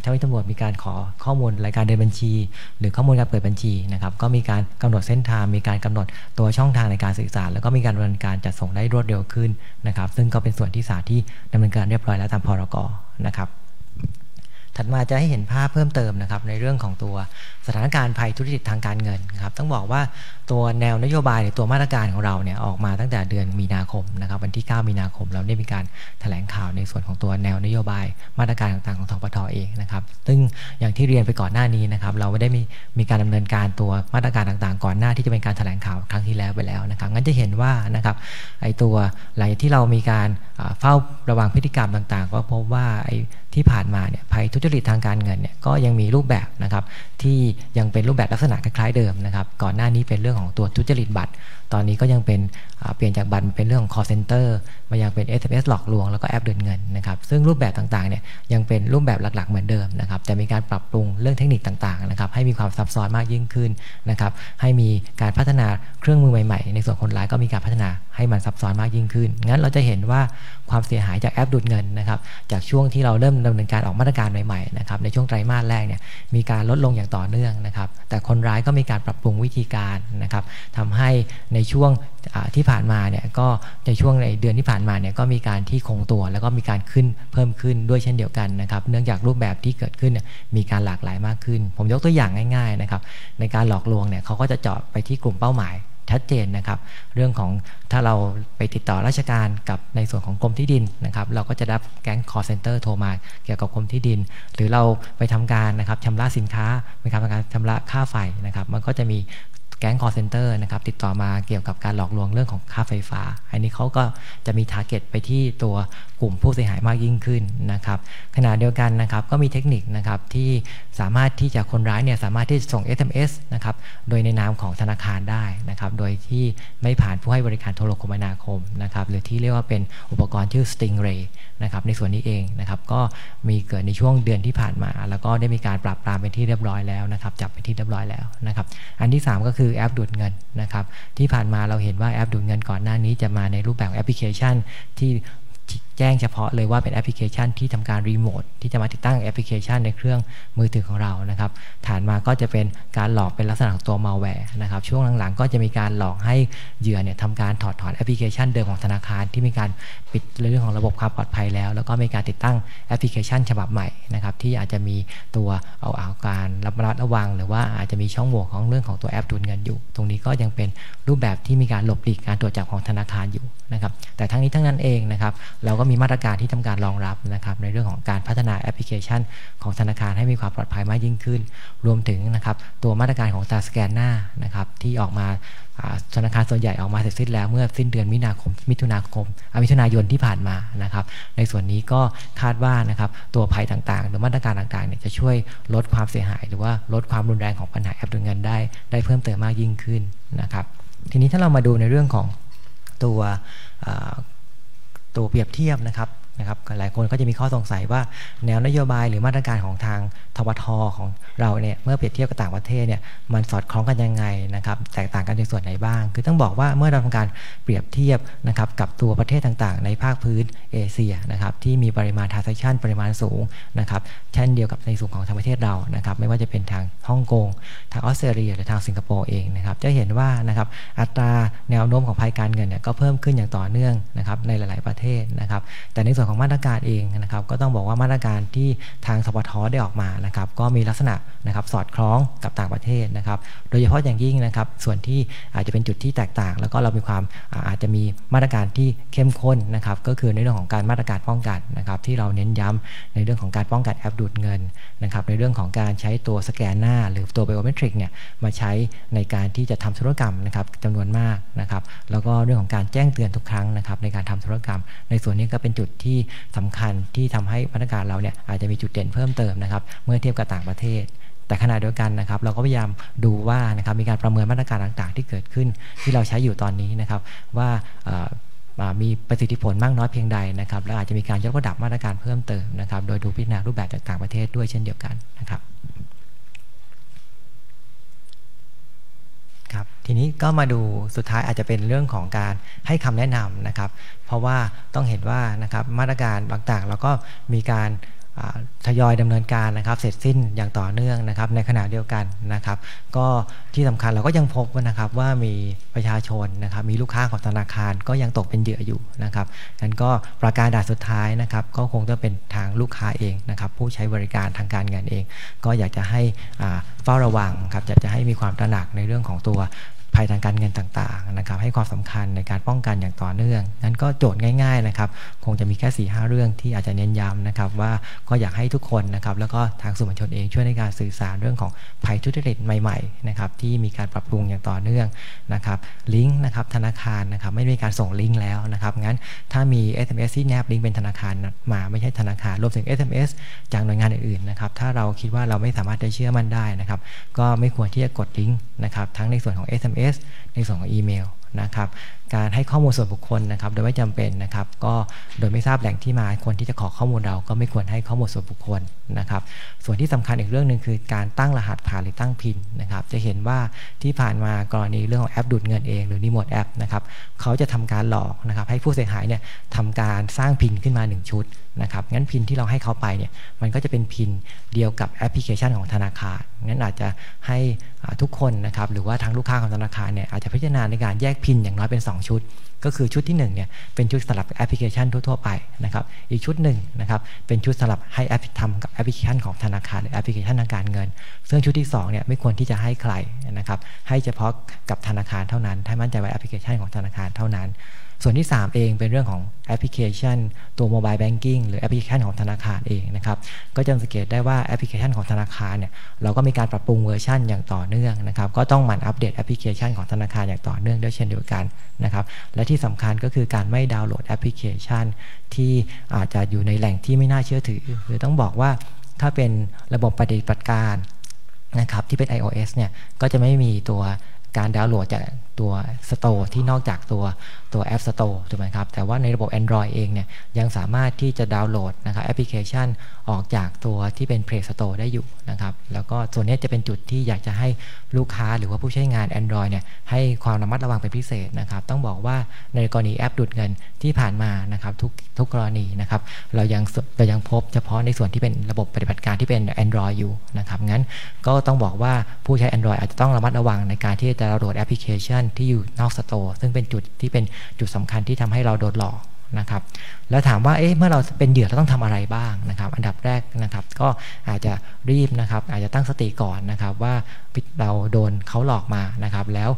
เจ้าหน้าที่ตำรวจมีการขอข้อมูลรายการเดินบัญชี หรือข้อมูลการเปิดบัญชีนะครับ ก็มีการกำหนดเส้นทาง มีการกำหนดตัวช่องทางในการสื่อสาร แล้วก็มีการดำเนินการจัดส่งได้รวดเร็วขึ้นนะครับ ซึ่งก็เป็นส่วนที่สาที่ดำเนินการเรียบร้อยแล้วตามพรกนะครับถัดมาจะให้เห็นภาพเพิ่มเติมนะครับในเรื่องของตัวสถานการณ์ภัยธุรกิจทางการเงินครับต้องบอกว่า ตัวแนวนโยบายหรือตัวมาตรการของเราเนี่ยออกมาตั้งแต่เดือนมีนาคมนะครับวันที่ 9 มีนาคมเราได้มีการแถลงข่าวในส่วนของตัวแนวนโยบายมาตรการต่างๆของทปทเองนะครับซึ่งอย่างที่เรียนไปก่อนหน้านี้นะครับเราไม่ได้มีมีการดำเนินการตัวมาตรการต่างๆ ก่อนหน้าที่จะเป็นการแถลงข่าวครั้งที่แล้วไปแล้วนะครับงั้นจะเห็นว่านะครับไอตัวหลังที่เรามีการเฝ้าระวังพฤติกรรมต่างๆ ก็พบว่าไอที่ผ่านมาเนี่ยภัยทุจริตทางการเงินเนี่ยก็ยังมีรูปแบบนะครับที่ยังเป็นรูปแบบลักษณะคล้ายๆเดิมนะครับก่อนหน้านี้เป็นเรื่องของตัวทุจริตบัตร ตอนนี้ก็ยังเป็นเปลี่ยนจากบัตรเป็นเรื่องของ call center มายังเป็น SMS หลอกลวงแล้วก็แอปเดินเงินนะครับซึ่งรูปแบบต่างๆเนี่ยยังเป็นรูปแบบหลักๆเหมือนเดิมนะครับจะมีการปรับปรุงเรื่องเทคนิคต่างๆนะครับให้มีความซับซ้อนมากยิ่งขึ้นนะครับให้มีการพัฒนาเครื่องมือใหม่ๆ ในส่วนคนร้ายก็มีการพัฒนาให้มันซับซ้อนมากยิ่งขึ้น งั้นเราจะเห็นว่าความเสียหายจากแอปดูดเงินนะครับจากช่วงที่เราเริ่มดำเนินการออกมาตรการใหม่ๆนะครับในช่วงไตรมาสแรกเนี่ยมีการลดลงอย่างต่อเนื่องนะครับแต่คนร้ายก็มีการปรับปรุงวิธีการนะครับทำให้ในในช่วงที่ผ่านมาเนี่ยก็ในช่วงในเดือนที่ผ่านมาเนี่ยก็มีการที่คงตัว แล้วก็มีการขึ้นเพิ่มขึ้นด้วยเช่นเดียวกันนะครับเนื่องจากรูปแบบที่เกิดขึ้นมีการหลากหลายมากขึ้น ผมยกตัวอย่างง่ายๆนะครับในการหลอกลวงเนี่ยเขาก็จะเจาะไปที่กลุ่มเป้าหมายชัดเจนนะครับ เรื่องของถ้าเราไปติดต่อราชการกับในส่วนของกรมที่ดินนะครับ เราก็จะรับแก๊งคอลเซ็นเตอร์โทรมาเกี่ยวกับกรมที่ดิน หรือเราไปทำการนะครับชำระสินค้าไปทำการชำระค่าไฟนะครับ มันก็จะมี แก๊งคอลเซ็นเตอร์นะครับติดต่อมาเกี่ยวกับการหลอกลวงเรื่องของค่าไฟฟ้า อันนี้เขาก็จะมี target ไปที่ตัวกลุ่มผู้เสียหายมากยิ่งขึ้นนะครับขณะเดียวกันนะครับก็มีเทคนิคนะครับที่สามารถที่จะคนร้ายเนี่ยสามารถที่จะส่ง SMS นะครับโดยในนามของธนาคารได้นะครับโดยที่ไม่ผ่านผู้ให้บริการโทรคมนาคมนะครับหรือที่เรียกว่าเป็นอุปกรณ์ชื่อ Stingray นะครับในส่วนนี้เองนะครับก็มีเกิดในช่วงเดือนที่ผ่านมา แล้วก็ได้มีการปราบปรามเป็นที่เรียบร้อยแล้วนะครับจับเป็นที่เรียบร้อยแล้วนะครับอันที่ 3 ก็คือือแอปดูดเงินนะครับ ที่ผ่านมาเราเห็นว่าแอปดูดเงินก่อนหน้านี้จะมาในรูปแบบแอปพลิเคชันที่แจ้งเฉพาะเลยว่าเป็นแอปพลิเคชันที่ทำการรีโมทที่จะมาติดตั้งแอปพลิเคชันในเครื่องมือถือของเรานะครับถัดมาก็จะเป็นการหลอกเป็นลักษณะของตัวมัลแวร์นะครับช่วงหลังๆ ก็จะมีการหลอกให้เหยื่อเนี่ยทำการถอดถอนแอปพลิเคชันเดิมของธนาคารที่มีการปิดเรื่องของระบบความปลอดภัยแล้ว แล้วก็มีการติดตั้งแอปพลิเคชันฉบับใหม่นะครับที่อาจจะมีตัวเอาเอาการรับรัดระวัง หรือว่าอาจจะมีช่องโหว่ของเรื่องของตัวแอปดูดเงินอยู่ ตรงนี้ก็ยังเป็นรูปแบบที่มีการหลบหลีกการตรวจจับของธนาคารอยู่นะครับแต่ทั้งนี้ทั้งนั้นเองนะครับเราก็มีมาตรการที่ทำการรองรับนะครับในเรื่องของการพัฒนาแอปพลิเคชัน ของธนาคารให้มีความปลอดภัยมากยิ่งขึ้น รวมถึงนะครับตัวมาตรการของตาสแกนหน้านะครับที่ออกมา ธนาคารส่วนใหญ่ออกมาเสร็จสิ้นแล้วเมื่อสิ้นเดือนมิถุนาคมมิถุนาคมมิถุนายนที่ผ่านมานะครับ ในส่วนนี้ก็คาดว่านะครับตัวภัยต่างๆ หรือมาตรการต่างๆเนี่ยจะช่วยลดความเสียหาย หรือว่าลดความรุนแรงของปัญหาแอปดูเงินได้ได้เพิ่มเติมมากยิ่งขึ้นนะครับ ทีนี้ถ้าเรามาดูในเรื่องของตัวตัวเปรียบเทียบนะครับ นะครับหลายคนก็จะมีข้อสงสัยว่าแนวนโยบายหรือมาตรการของทางทบทของเราเนี่ยเมื่อเปรียบเทียบกับต่างประเทศเนี่ยมันสอดคล้องกันยังไงนะครับแตกต่างกันในส่วนไหนบ้าง คือต้องบอกว่าเมื่อเราทำการเปรียบเทียบนะครับกับตัวประเทศต่างๆ ในภาคพื้นเอเชียนะครับที่มีปริมาณทาร์เซชันปริมาณสูงนะครับเช่นเดียวกับในส่วนของทางประเทศเรานะครับไม่ว่าจะเป็นทางฮ่องกงทางออสเตรเลียหรือทางสิงคโปร์เองนะครับจะเห็นว่านะครับอัตราแนวโน้มของภัยการเงินเนี่ยก็เพิ่มขึ้นอย่างต่อเนื่องนะครับในหลาย ๆประเทศนะครับแต่ในส่วนของมาตรการเองนะครับ ก็ต้องบอกว่ามาตรการที่ทางสปทได้ออกมานะครับ ก็มีลักษณะนะครับสอดคล้องกับต่างประเทศนะครับ โดยเฉพาะอย่างยิ่งนะครับ ส่วนที่อาจจะเป็นจุดที่แตกต่าง แล้วก็เรามีความอาจจะมีมาตรการที่เข้มข้นนะครับ ก็คือในเรื่องของการมาตรการป้องกันนะครับ ที่เราเน้นย้ำในเรื่องของการป้องกันแอปดูดเงินนะครับ ในเรื่องของการใช้ตัวสแกนหน้า หรือตัวไบโอเมตริกเนี่ยมาใช้ในการที่จะทำธุรกรรมนะครับจำนวนมากนะครับ แล้วก็เรื่องของการแจ้งเตือนทุกครั้งนะครับ ในการทำธุรกรรม ในส่วนนี้ก็เป็นจุดที่สำคัญที่ทำให้มาตรการเราเนี่ยอาจจะมีจุดเด่นเพิ่มเติมนะครับ เมื่อเทียบกับต่างประเทศ แต่ขณะเดียวกันนะครับเราก็พยายามดูว่านะครับมีการประเมินมาตรการต่างๆ ที่เกิดขึ้น ที่เราใช้อยู่ตอนนี้นะครับว่ามีประสิทธิผลมากน้อยเพียงใดนะครับและอาจจะมีการยกระดับมาตรการเพิ่มเติมนะครับ โดยดูพิจารณารูปแบบจากต่างประเทศด้วยเช่นเดียวกันนะครับครับทีนี้ก็มาดูสุดท้ายอาจจะเป็นเรื่องของการให้คำแนะนำนะครับ เพราะว่าต้องเห็นว่านะครับมาตรการต่างๆเราก็มีการทยอยดำเนินการนะครับ เสร็จสิ้นอย่างต่อเนื่องนะครับ ในขณะเดียวกันนะครับ ก็ที่สำคัญเราก็ยังพบนะครับว่ามีประชาชนนะครับ มีลูกค้าของธนาคารก็ยังตกเป็นเหยื่ออยู่นะครับนั้นก็ประการด่านสุดท้ายนะครับ ก็คงต้องเป็นทางลูกค้าเองนะครับ ผู้ใช้บริการทางการเงินเอง ก็อยากจะให้เฝ้าระวังครับอยากจะให้มีความตระหนักในเรื่องของตัว ภัยทางการเงินต่างๆนะครับ ให้ความสำคัญในการป้องกันอย่างต่อเนื่อง นั้นก็โจทย์ง่าย ๆนะครับ คงจะมีแค่4ีหเรื่องที่อาจจะเน้นย้ำนะครับ ว่าก็อยากให้ทุกคนนะครับ แล้วก็ทางสื่อมวลชนเองช่วยในการสื่อสารเรื่องของภัยทุจริตใหม่ๆนะครับที่มีการปรับปรุงอย่างต่อเนื่องนะครับลิงก์นะครับธนาคารนะครับไม่มีการส่งลิงก์แล้วนะครับงั้นถ้ามี SMS ที่แนบลิงก์เป็นธนาคารมาไม่ใช่ธนาคารรวมถึง SMS จากหน่วยงานอื่นๆนะครับถ้าเราคิดว่าเราไม่สามารถจะเชื่อมั่นได้นะครับ ก็ไม่ควรที่จะกดลิงก์นะครับทั้งในส่วนของ SMS ในส่วนของอีเมลนะครับ การให้ข้อมูลส่วนบุคคลนะครับ โดยไม่จำเป็นนะครับ ก็โดยไม่ทราบแหล่งที่มาคนที่จะขอข้อมูลเราก็ไม่ควรให้ข้อมูลส่วนบุคคลนะครับ ส่วนที่สำคัญอีกเรื่องหนึ่งคือการตั้งรหัสผ่านหรือตั้งพินนะครับ จะเห็นว่าที่ผ่านมากรณีเรื่องของแอปดูดเงินเองหรือรีโมทแอปนะครับเขาจะทำการหลอกนะครับ ให้ผู้เสียหายเนี่ยทำการสร้าง PIN ขึ้นมา 1 ชุดนะครับงั้น PIN ที่เราให้เขาไปเนี่ยมันก็จะเป็น PIN เดียวกับแอปพลิเคชันของธนาคารงั้นอาจจะให้ทุกคนนะครับหรือว่าทางลูกค้าของธนาคารเนี่ยอาจจะพิจารณาในการแยก PIN อย่างน้อยเป็น 2ชุด ก็คือชุดที่1เนี่ยเป็นชุดสำหรับแอปพลิเคชันทั่วๆไปนะครับอีกชุดหนึ่งนะครับเป็นชุดสำหรับให้แอปทำกับแอปพลิเคชันของธนาคารหรือแอปพลิเคชันทางการเงิน ซึ่งชุดที่2เนี่ยไม่ควรที่จะให้ใครนะครับให้เฉพาะกับธนาคารเท่านั้นให้มั่นใจว่าแอปพลิเคชันของธนาคารเท่านั้น ส่วนที่ 3 เองเป็นเรื่องของแอปพลิเคชัน ตัวโมบายแบงกิ้งหรือแอปพลิเคชันของธนาคารเองนะครับ ก็จะสังเกตได้ว่าแอปพลิเคชันของธนาคารเนี่ยเราก็มีการปรับปรุงเวอร์ชันอย่างต่อเนื่องนะครับ ก็ต้องหมั่นอัปเดตแอปพลิเคชันของธนาคารอย่างต่อเนื่องด้วยเช่นเดียวกันนะครับ และที่สำคัญก็คือการไม่ดาวน์โหลดแอปพลิเคชัน ที่อาจจะอยู่ในแหล่งที่ไม่น่าเชื่อถือ หรือต้องบอกว่าถ้าเป็นระบบปฏิบัติการนะครับที่เป็น iOS เนี่ยก็จะไม่มีตัวการดาวน์โหลดจากตัวสโตร์ที่นอกจากตัว ตัว App Store ถูกไหมครับ แต่ว่าในระบบ Android เองเนี่ยยังสามารถที่จะดาวน์โหลดนะครับแอปพลิเคชันออกจากตัวที่เป็น Play Store ได้อยู่นะครับ แล้วก็ส่วนนี้จะเป็นจุดที่อยากจะให้ลูกค้าหรือว่าผู้ใช้งาน Android เนี่ยให้ความระมัดระวังเป็นพิเศษนะครับ ต้องบอกว่าในกรณีแอปดูดเงินที่ผ่านมานะครับทุกทุกกรณีนะครับเรายังเรายังพบเฉพาะในส่วนที่เป็นระบบปฏิบัติการที่เป็น Android อยู่นะครับงั้นก็ต้องบอกว่าผู้ใช้ Android อาจจะต้องระมัดระวังในการที่จะดาวน์โหลดแอปพลิเคชันที่อยู่นอกสโตร์ซึ่งเป็นจุดที่เป็นจุดสำคัญที่ทำให้เราโดนหลอกนะครับ แล้วถามว่าเอ๊ะเมื่อเราเป็นเหยื่อเราต้องทำอะไรบ้างนะครับ อันดับแรกนะครับ ก็อาจจะรีบนะครับ อาจจะตั้งสติก่อนนะครับว่าเราโดนเขาหลอกมานะครับ แล้ว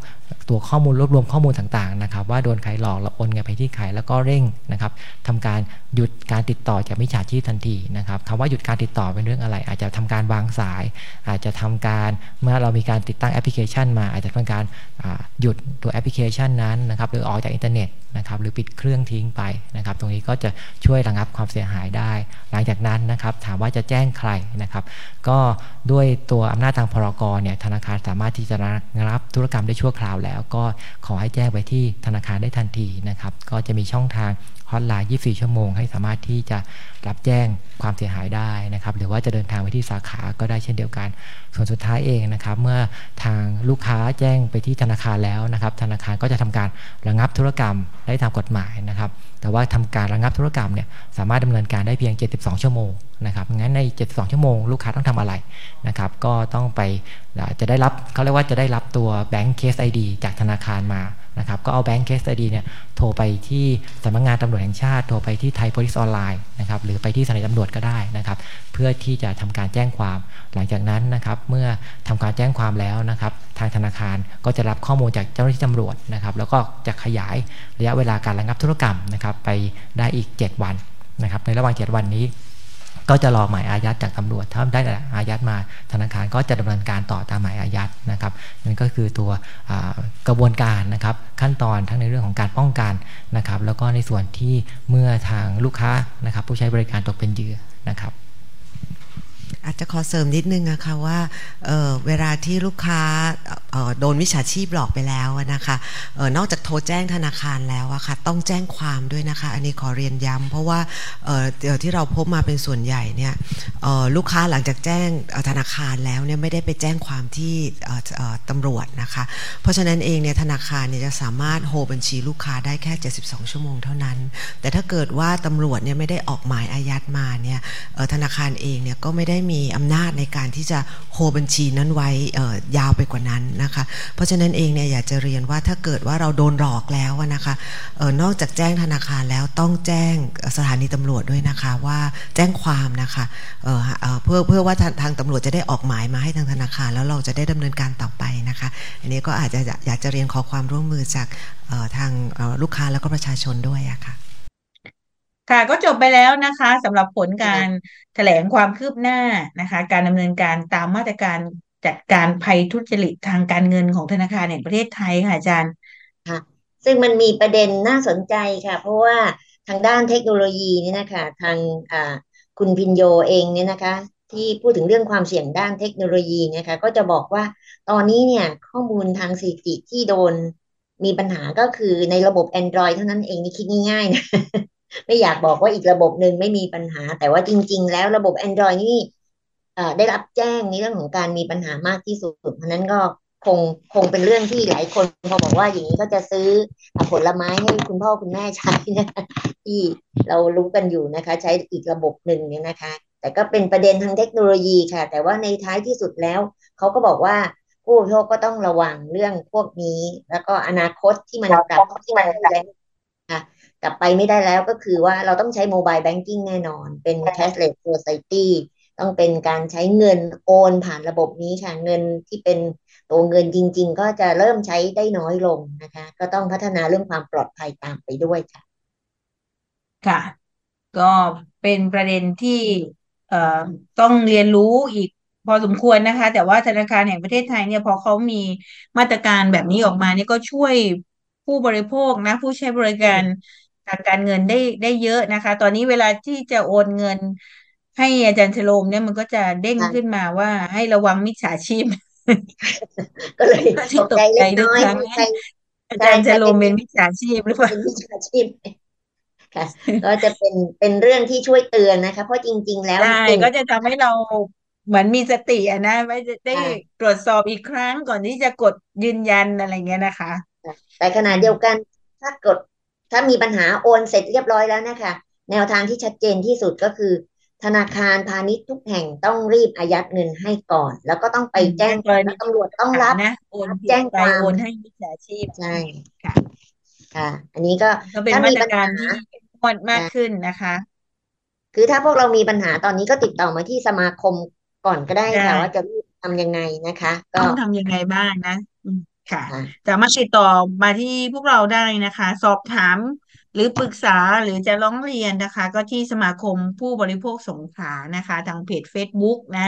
ตัวข้อมูลรวบรวมข้อมูลต่างๆนะครับ ว่าโดนใครหลอกเราโอนเงินไปที่ใครแล้วก็เร่งนะครับทำการหยุดการติดต่อจากมิจฉาชีพทันทีนะครับคำว่าหยุดการติดต่อเป็นเรื่องอะไร อาจจะทำการวางสาย อาจจะทำการเมื่อเรามีการติดตั้งแอปพลิเคชัน มา อาจจะทำการหยุดตัวแอปพลิเคชันนั้นนะครับหรือออกจากอินเทอร์เน็ตนะครับหรือปิดเครื่องทิ้งไปนะครับ ตรงนี้ก็จะช่วยระงับความเสียหายได้ หลังจากนั้นนะครับถามว่าจะแจ้งใครนะครับ ก็ด้วยตัวอำนาจทางพ.ร.ก.เนี่ยธนาคารสามารถที่จะระงับธุรกรรมได้ชั่วคราวแล้ว ก็ขอให้แจ้งไปที่ธนาคารได้ทันทีนะครับ ก็จะมีช่องทาง ฮอตไลน์ 24 ชั่วโมง ให้สามารถที่จะรับแจ้งความเสียหายได้นะครับ หรือว่าจะเดินทางไปที่สาขาก็ได้เช่นเดียวกัน ส่วนสุดท้ายเองนะครับ เมื่อทางลูกค้าแจ้งไปที่ธนาคารแล้วนะครับ ธนาคารก็จะทำการระงับธุรกรรมได้ตามกฎหมายนะครับ แต่ว่าทำการระงับธุรกรรมเนี่ยสามารถดำเนินการได้เพียง 72 ชั่วโมงนะครับงั้นใน 72 ชั่วโมง ลูกค้าต้องทำอะไรนะครับ ก็ต้องไปจะได้รับเขาเรียกว่าจะได้รับตัว Bank Case ID จากธนาคารมา นะครับก็เอาแบงค์เคสตดีเนี่ยโทรไปที่สำนักงานตำรวจแห่งชาติ โทรไปที่ไทยโพลิสออนไลน์นะครับหรือไปที่สถานีตำรวจก็ได้นะครับเพื่อที่จะทำการแจ้งความ หลังจากนั้นนะครับเมื่อทำการแจ้งความแล้วนะครับทางธนาคารก็จะรับข้อมูลจากเจ้าหน้าที่ตำรวจนะครับแล้วก็จะขยายระยะเวลาการระงับธุรกรรมนะครับไปได้อีก 7 วันนะครับในระหว่าง 7 วันนี้ ก็จะรอหมายอายัดจากตำรวจ ถ้าได้อายัดมาธนาคารก็จะดำเนินการต่อตามหมายอายัดนะครับนั่นก็คือตัวกระบวนการนะครับขั้นตอนทั้งในเรื่องของการป้องกันนะครับ แล้วก็ในส่วนที่เมื่อทางลูกค้านะครับ ผู้ใช้บริการตกเป็นเหยื่อนะครับ อาจจะขอเสริมนิดนึงนะคะว่าเเวลาที่ลูกค้าโดนวิชาชีพหลอกไปแล้วนะคะออนอกจากโทรแจ้งธนาคารแล้วอะคะ่ะต้องแจ้งความด้วยนะคะ อันนี้ขอเรียนย้ำเพราะว่าที่เราพบมาเป็นส่วนใหญ่เนี่ยลูกค้าหลังจากแจ้งธนาคารแล้วเนี่ยไม่ได้ไปแจ้งความที่ตำรวจนะคะ เพราะฉะนั้นเองเนี่ยธนาคารเนี่ยจะสามารถโฮบัญชีลูกค้าได้แค่ 72 ชั่วโมงเท่านั้น แต่ถ้าเกิดว่าตำรวจเนี่ยไม่ได้ออกหมายอายัดมาเนี่ยธนาคารเองเนี่ยก็ไม่ได้มีอำนาจในการที่จะโฮบัญชีนั้นไว้ยาวไปกว่านั้นนะคะ เพราะฉะนั้นเองเนี่ยอยากจะเรียนว่าถ้าเกิดว่าเราโดนหลอกแล้วนะคะออนอกจากแจ้งธนาคารแล้วต้องแจ้งสถานีตำรวจด้วยนะคะว่าแจ้งความนะคะเเพื่อเพื่อว่าทางตำรวจจะได้ออกหมายมาให้ทางธนาคาร แล้วเราจะได้ดำเนินการต่อไปนะคะ อันนี้ก็อาจจะอยากจะเรียนขอความร่วมมือจากทางลูกค้าแล้วก็ประชาชนด้วยอะคะ่ะ ค่ะก็จบไปแล้วนะคะสำหรับผลการแถลงความคืบหน้านะคะ การดำเนินการตามมาตรการจัดการภัยทุจริตทางการเงินของธนาคารแห่งประเทศไทยค่ะอาจารย์ค่ะซึ่งมันมีประเด็นน่าสนใจค่ะ เพราะว่าทางด้านเทคโนโลยีนี่นะคะทางอ่าคุณพินโยเองเนี่ยนะคะ ที่พูดถึงเรื่องความเสี่ยงด้านเทคโนโลยีนะคะก็จะบอกว่าตอนนี้เนี่ยข้อมูลทางสถิติที่โดนมีปัญหาก็คือในระบบ Android เท่านั้นเองนี่คิดง่ายๆนะ ไม่อยากบอกว่าอีกระบบหนึ่งไม่มีปัญหา แต่ว่าจริง ๆ แล้วระบบ Android นี่ได้รับแจ้งในเรื่องของการมีปัญหามากที่สุด เพราะนั้นก็คงคงเป็นเรื่องที่หลายคนพอบอกว่าอย่างนี้ก็จะซื้อผลไม้ให้คุณพ่อคุณแม่ใช้นะที่เรารู้กันอยู่นะคะ ใช้อีกระบบหนึ่งเนี่ยนะคะ แต่ก็เป็นประเด็นทางเทคโนโลยีค่ะ แต่ว่าในท้ายที่สุดแล้ว เขาก็บอกว่าผู้บริโภคก็ต้องระวังเรื่องพวกนี้ แล้วก็อนาคตที่มันกลับที่มันแล้วค่ะ กลับไปไม่ได้แล้วก็คือว่าเราต้องใช้โมบายแบงกิ้งแน่นอน เป็น cashless society ต้องเป็นการใช้เงินโอนผ่านระบบนี้ค่ะ เงินที่เป็นตัวเงินจริง ๆ ก็จะเริ่มใช้ได้น้อยลงนะคะ ก็ต้องพัฒนาเรื่องความปลอดภัยตามไปด้วยค่ะ ค่ะ ก็เป็นประเด็นที่เอ่อต้องเรียนรู้อีกพอสมควรนะคะ แต่ว่าธนาคารแห่งประเทศไทยเนี่ยพอเขามีมาตรการแบบนี้ออกมาเนี่ยก็ช่วยผู้บริโภคนะ ผู้ใช้บริการ ทางการเงินได้ได้เยอะนะคะ ตอนนี้เวลาที่จะโอนเงิน ให้อาจารย์ชโลมเนี่ยมันก็จะเด้งขึ้นมาว่าให้ระวังมิจฉาชีพ ก็เลยตกใจเล็กน้อยอาจารย์จะลงเป็นมิจฉาชีพหรือเปล่าเป็นวิชาชีพค่ะก็จะเป็นเป็นเรื่องที่ช่วยเตือนนะคะ เพราะจริง ๆ แล้วใช่สิ่งก็จะทำให้เราเหมือนมีสติอะนะไม่ได้ได้ค่ะตรวจสอบอีกครั้งก่อนที่จะกดยืนยันอะไรเงี้ยนะคะ แต่ขณะเดียวกันถ้ากด ถ้ามีปัญหาโอนเสร็จเรียบร้อยแล้วนะคะ แนวทางที่ชัดเจนที่สุดก็คือ ธนาคารพาณิชย์ทุกแห่งต้องรีบอายัดเงินให้ก่อน แล้วก็ต้องไปอืมแจ้งในกรณีแล้วตำรวจต้องรับนะโอนผิดแจ้งไปความโอนให้มิจฉาชีพใช่ค่ะค่ะ อันนี้ก็ก็เป็นถ้ามามีตรปัญการหาที่เข้มงวดมากขึ้นนะคะ คือถ้าพวกเรามีปัญหาตอนนี้ก็ติดต่อมาที่สมาคมก่อนก็ได้ได้ค่ะว่าจะรีบทำยังไงนะคะ ก็ต้องทำยังไงบ้างนะอืม ค่ะค่ะสามารถติดต่อมาที่พวกเราได้นะคะ สอบถามหรือปรึกษาหรือจะร้องเรียนนะคะ ก็ที่สมาคมผู้บริโภคสงขลานะคะ ทางเพจ Facebook นะ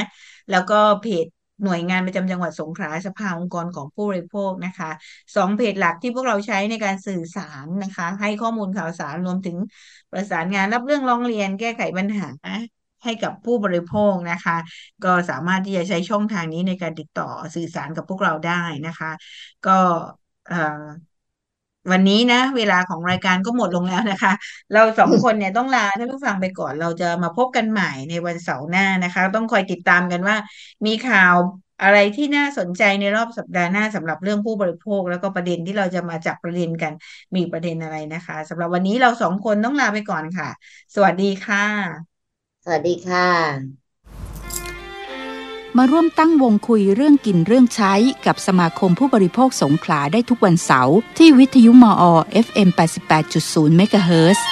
แล้วก็เพจหน่วยงานประจำจังหวัดสงขลาสภาองค์กรของผู้บริโภคนะคะสองเพจหลักที่พวกเราใช้ในการสื่อสารนะคะ ให้ข้อมูลข่าวสารรวมถึงประสานงานรับเรื่องร้องเรียนแก้ไขปัญหา ให้กับผู้บริโภคนะคะ ก็สามารถที่จะใช้ช่องทางนี้ในการติดต่อสื่อสารกับพวกเราได้นะคะ ก็วันนี้นะ เวลาของรายการก็หมดลงแล้วนะคะ เราสองคนเนี่ยต้องลาท่านผู้ฟังไปก่อนเราจะมาพบกันใหม่ในวันเสาร์หน้านะคะ ต้องคอยติดตามกันว่า มีข่าวอะไรที่น่าสนใจในรอบสัปดาห์หน้าสำหรับเรื่องผู้บริโภค แล้วก็ประเด็นที่เราจะมาจับประเด็นกันมีประเด็นอะไรนะคะสำหรับวันนี้เราสองคนต้องลาไปก่อนค่ะ สวัสดีค่ะ สวัสดีค่ะ มาร่วมตั้งวงคุยเรื่องกินเรื่องใช้กับสมาคมผู้บริโภคสงขลาได้ทุกวันเสาร์ที่วิทยุมอ FM 88.0เมกะเฮิรตซ์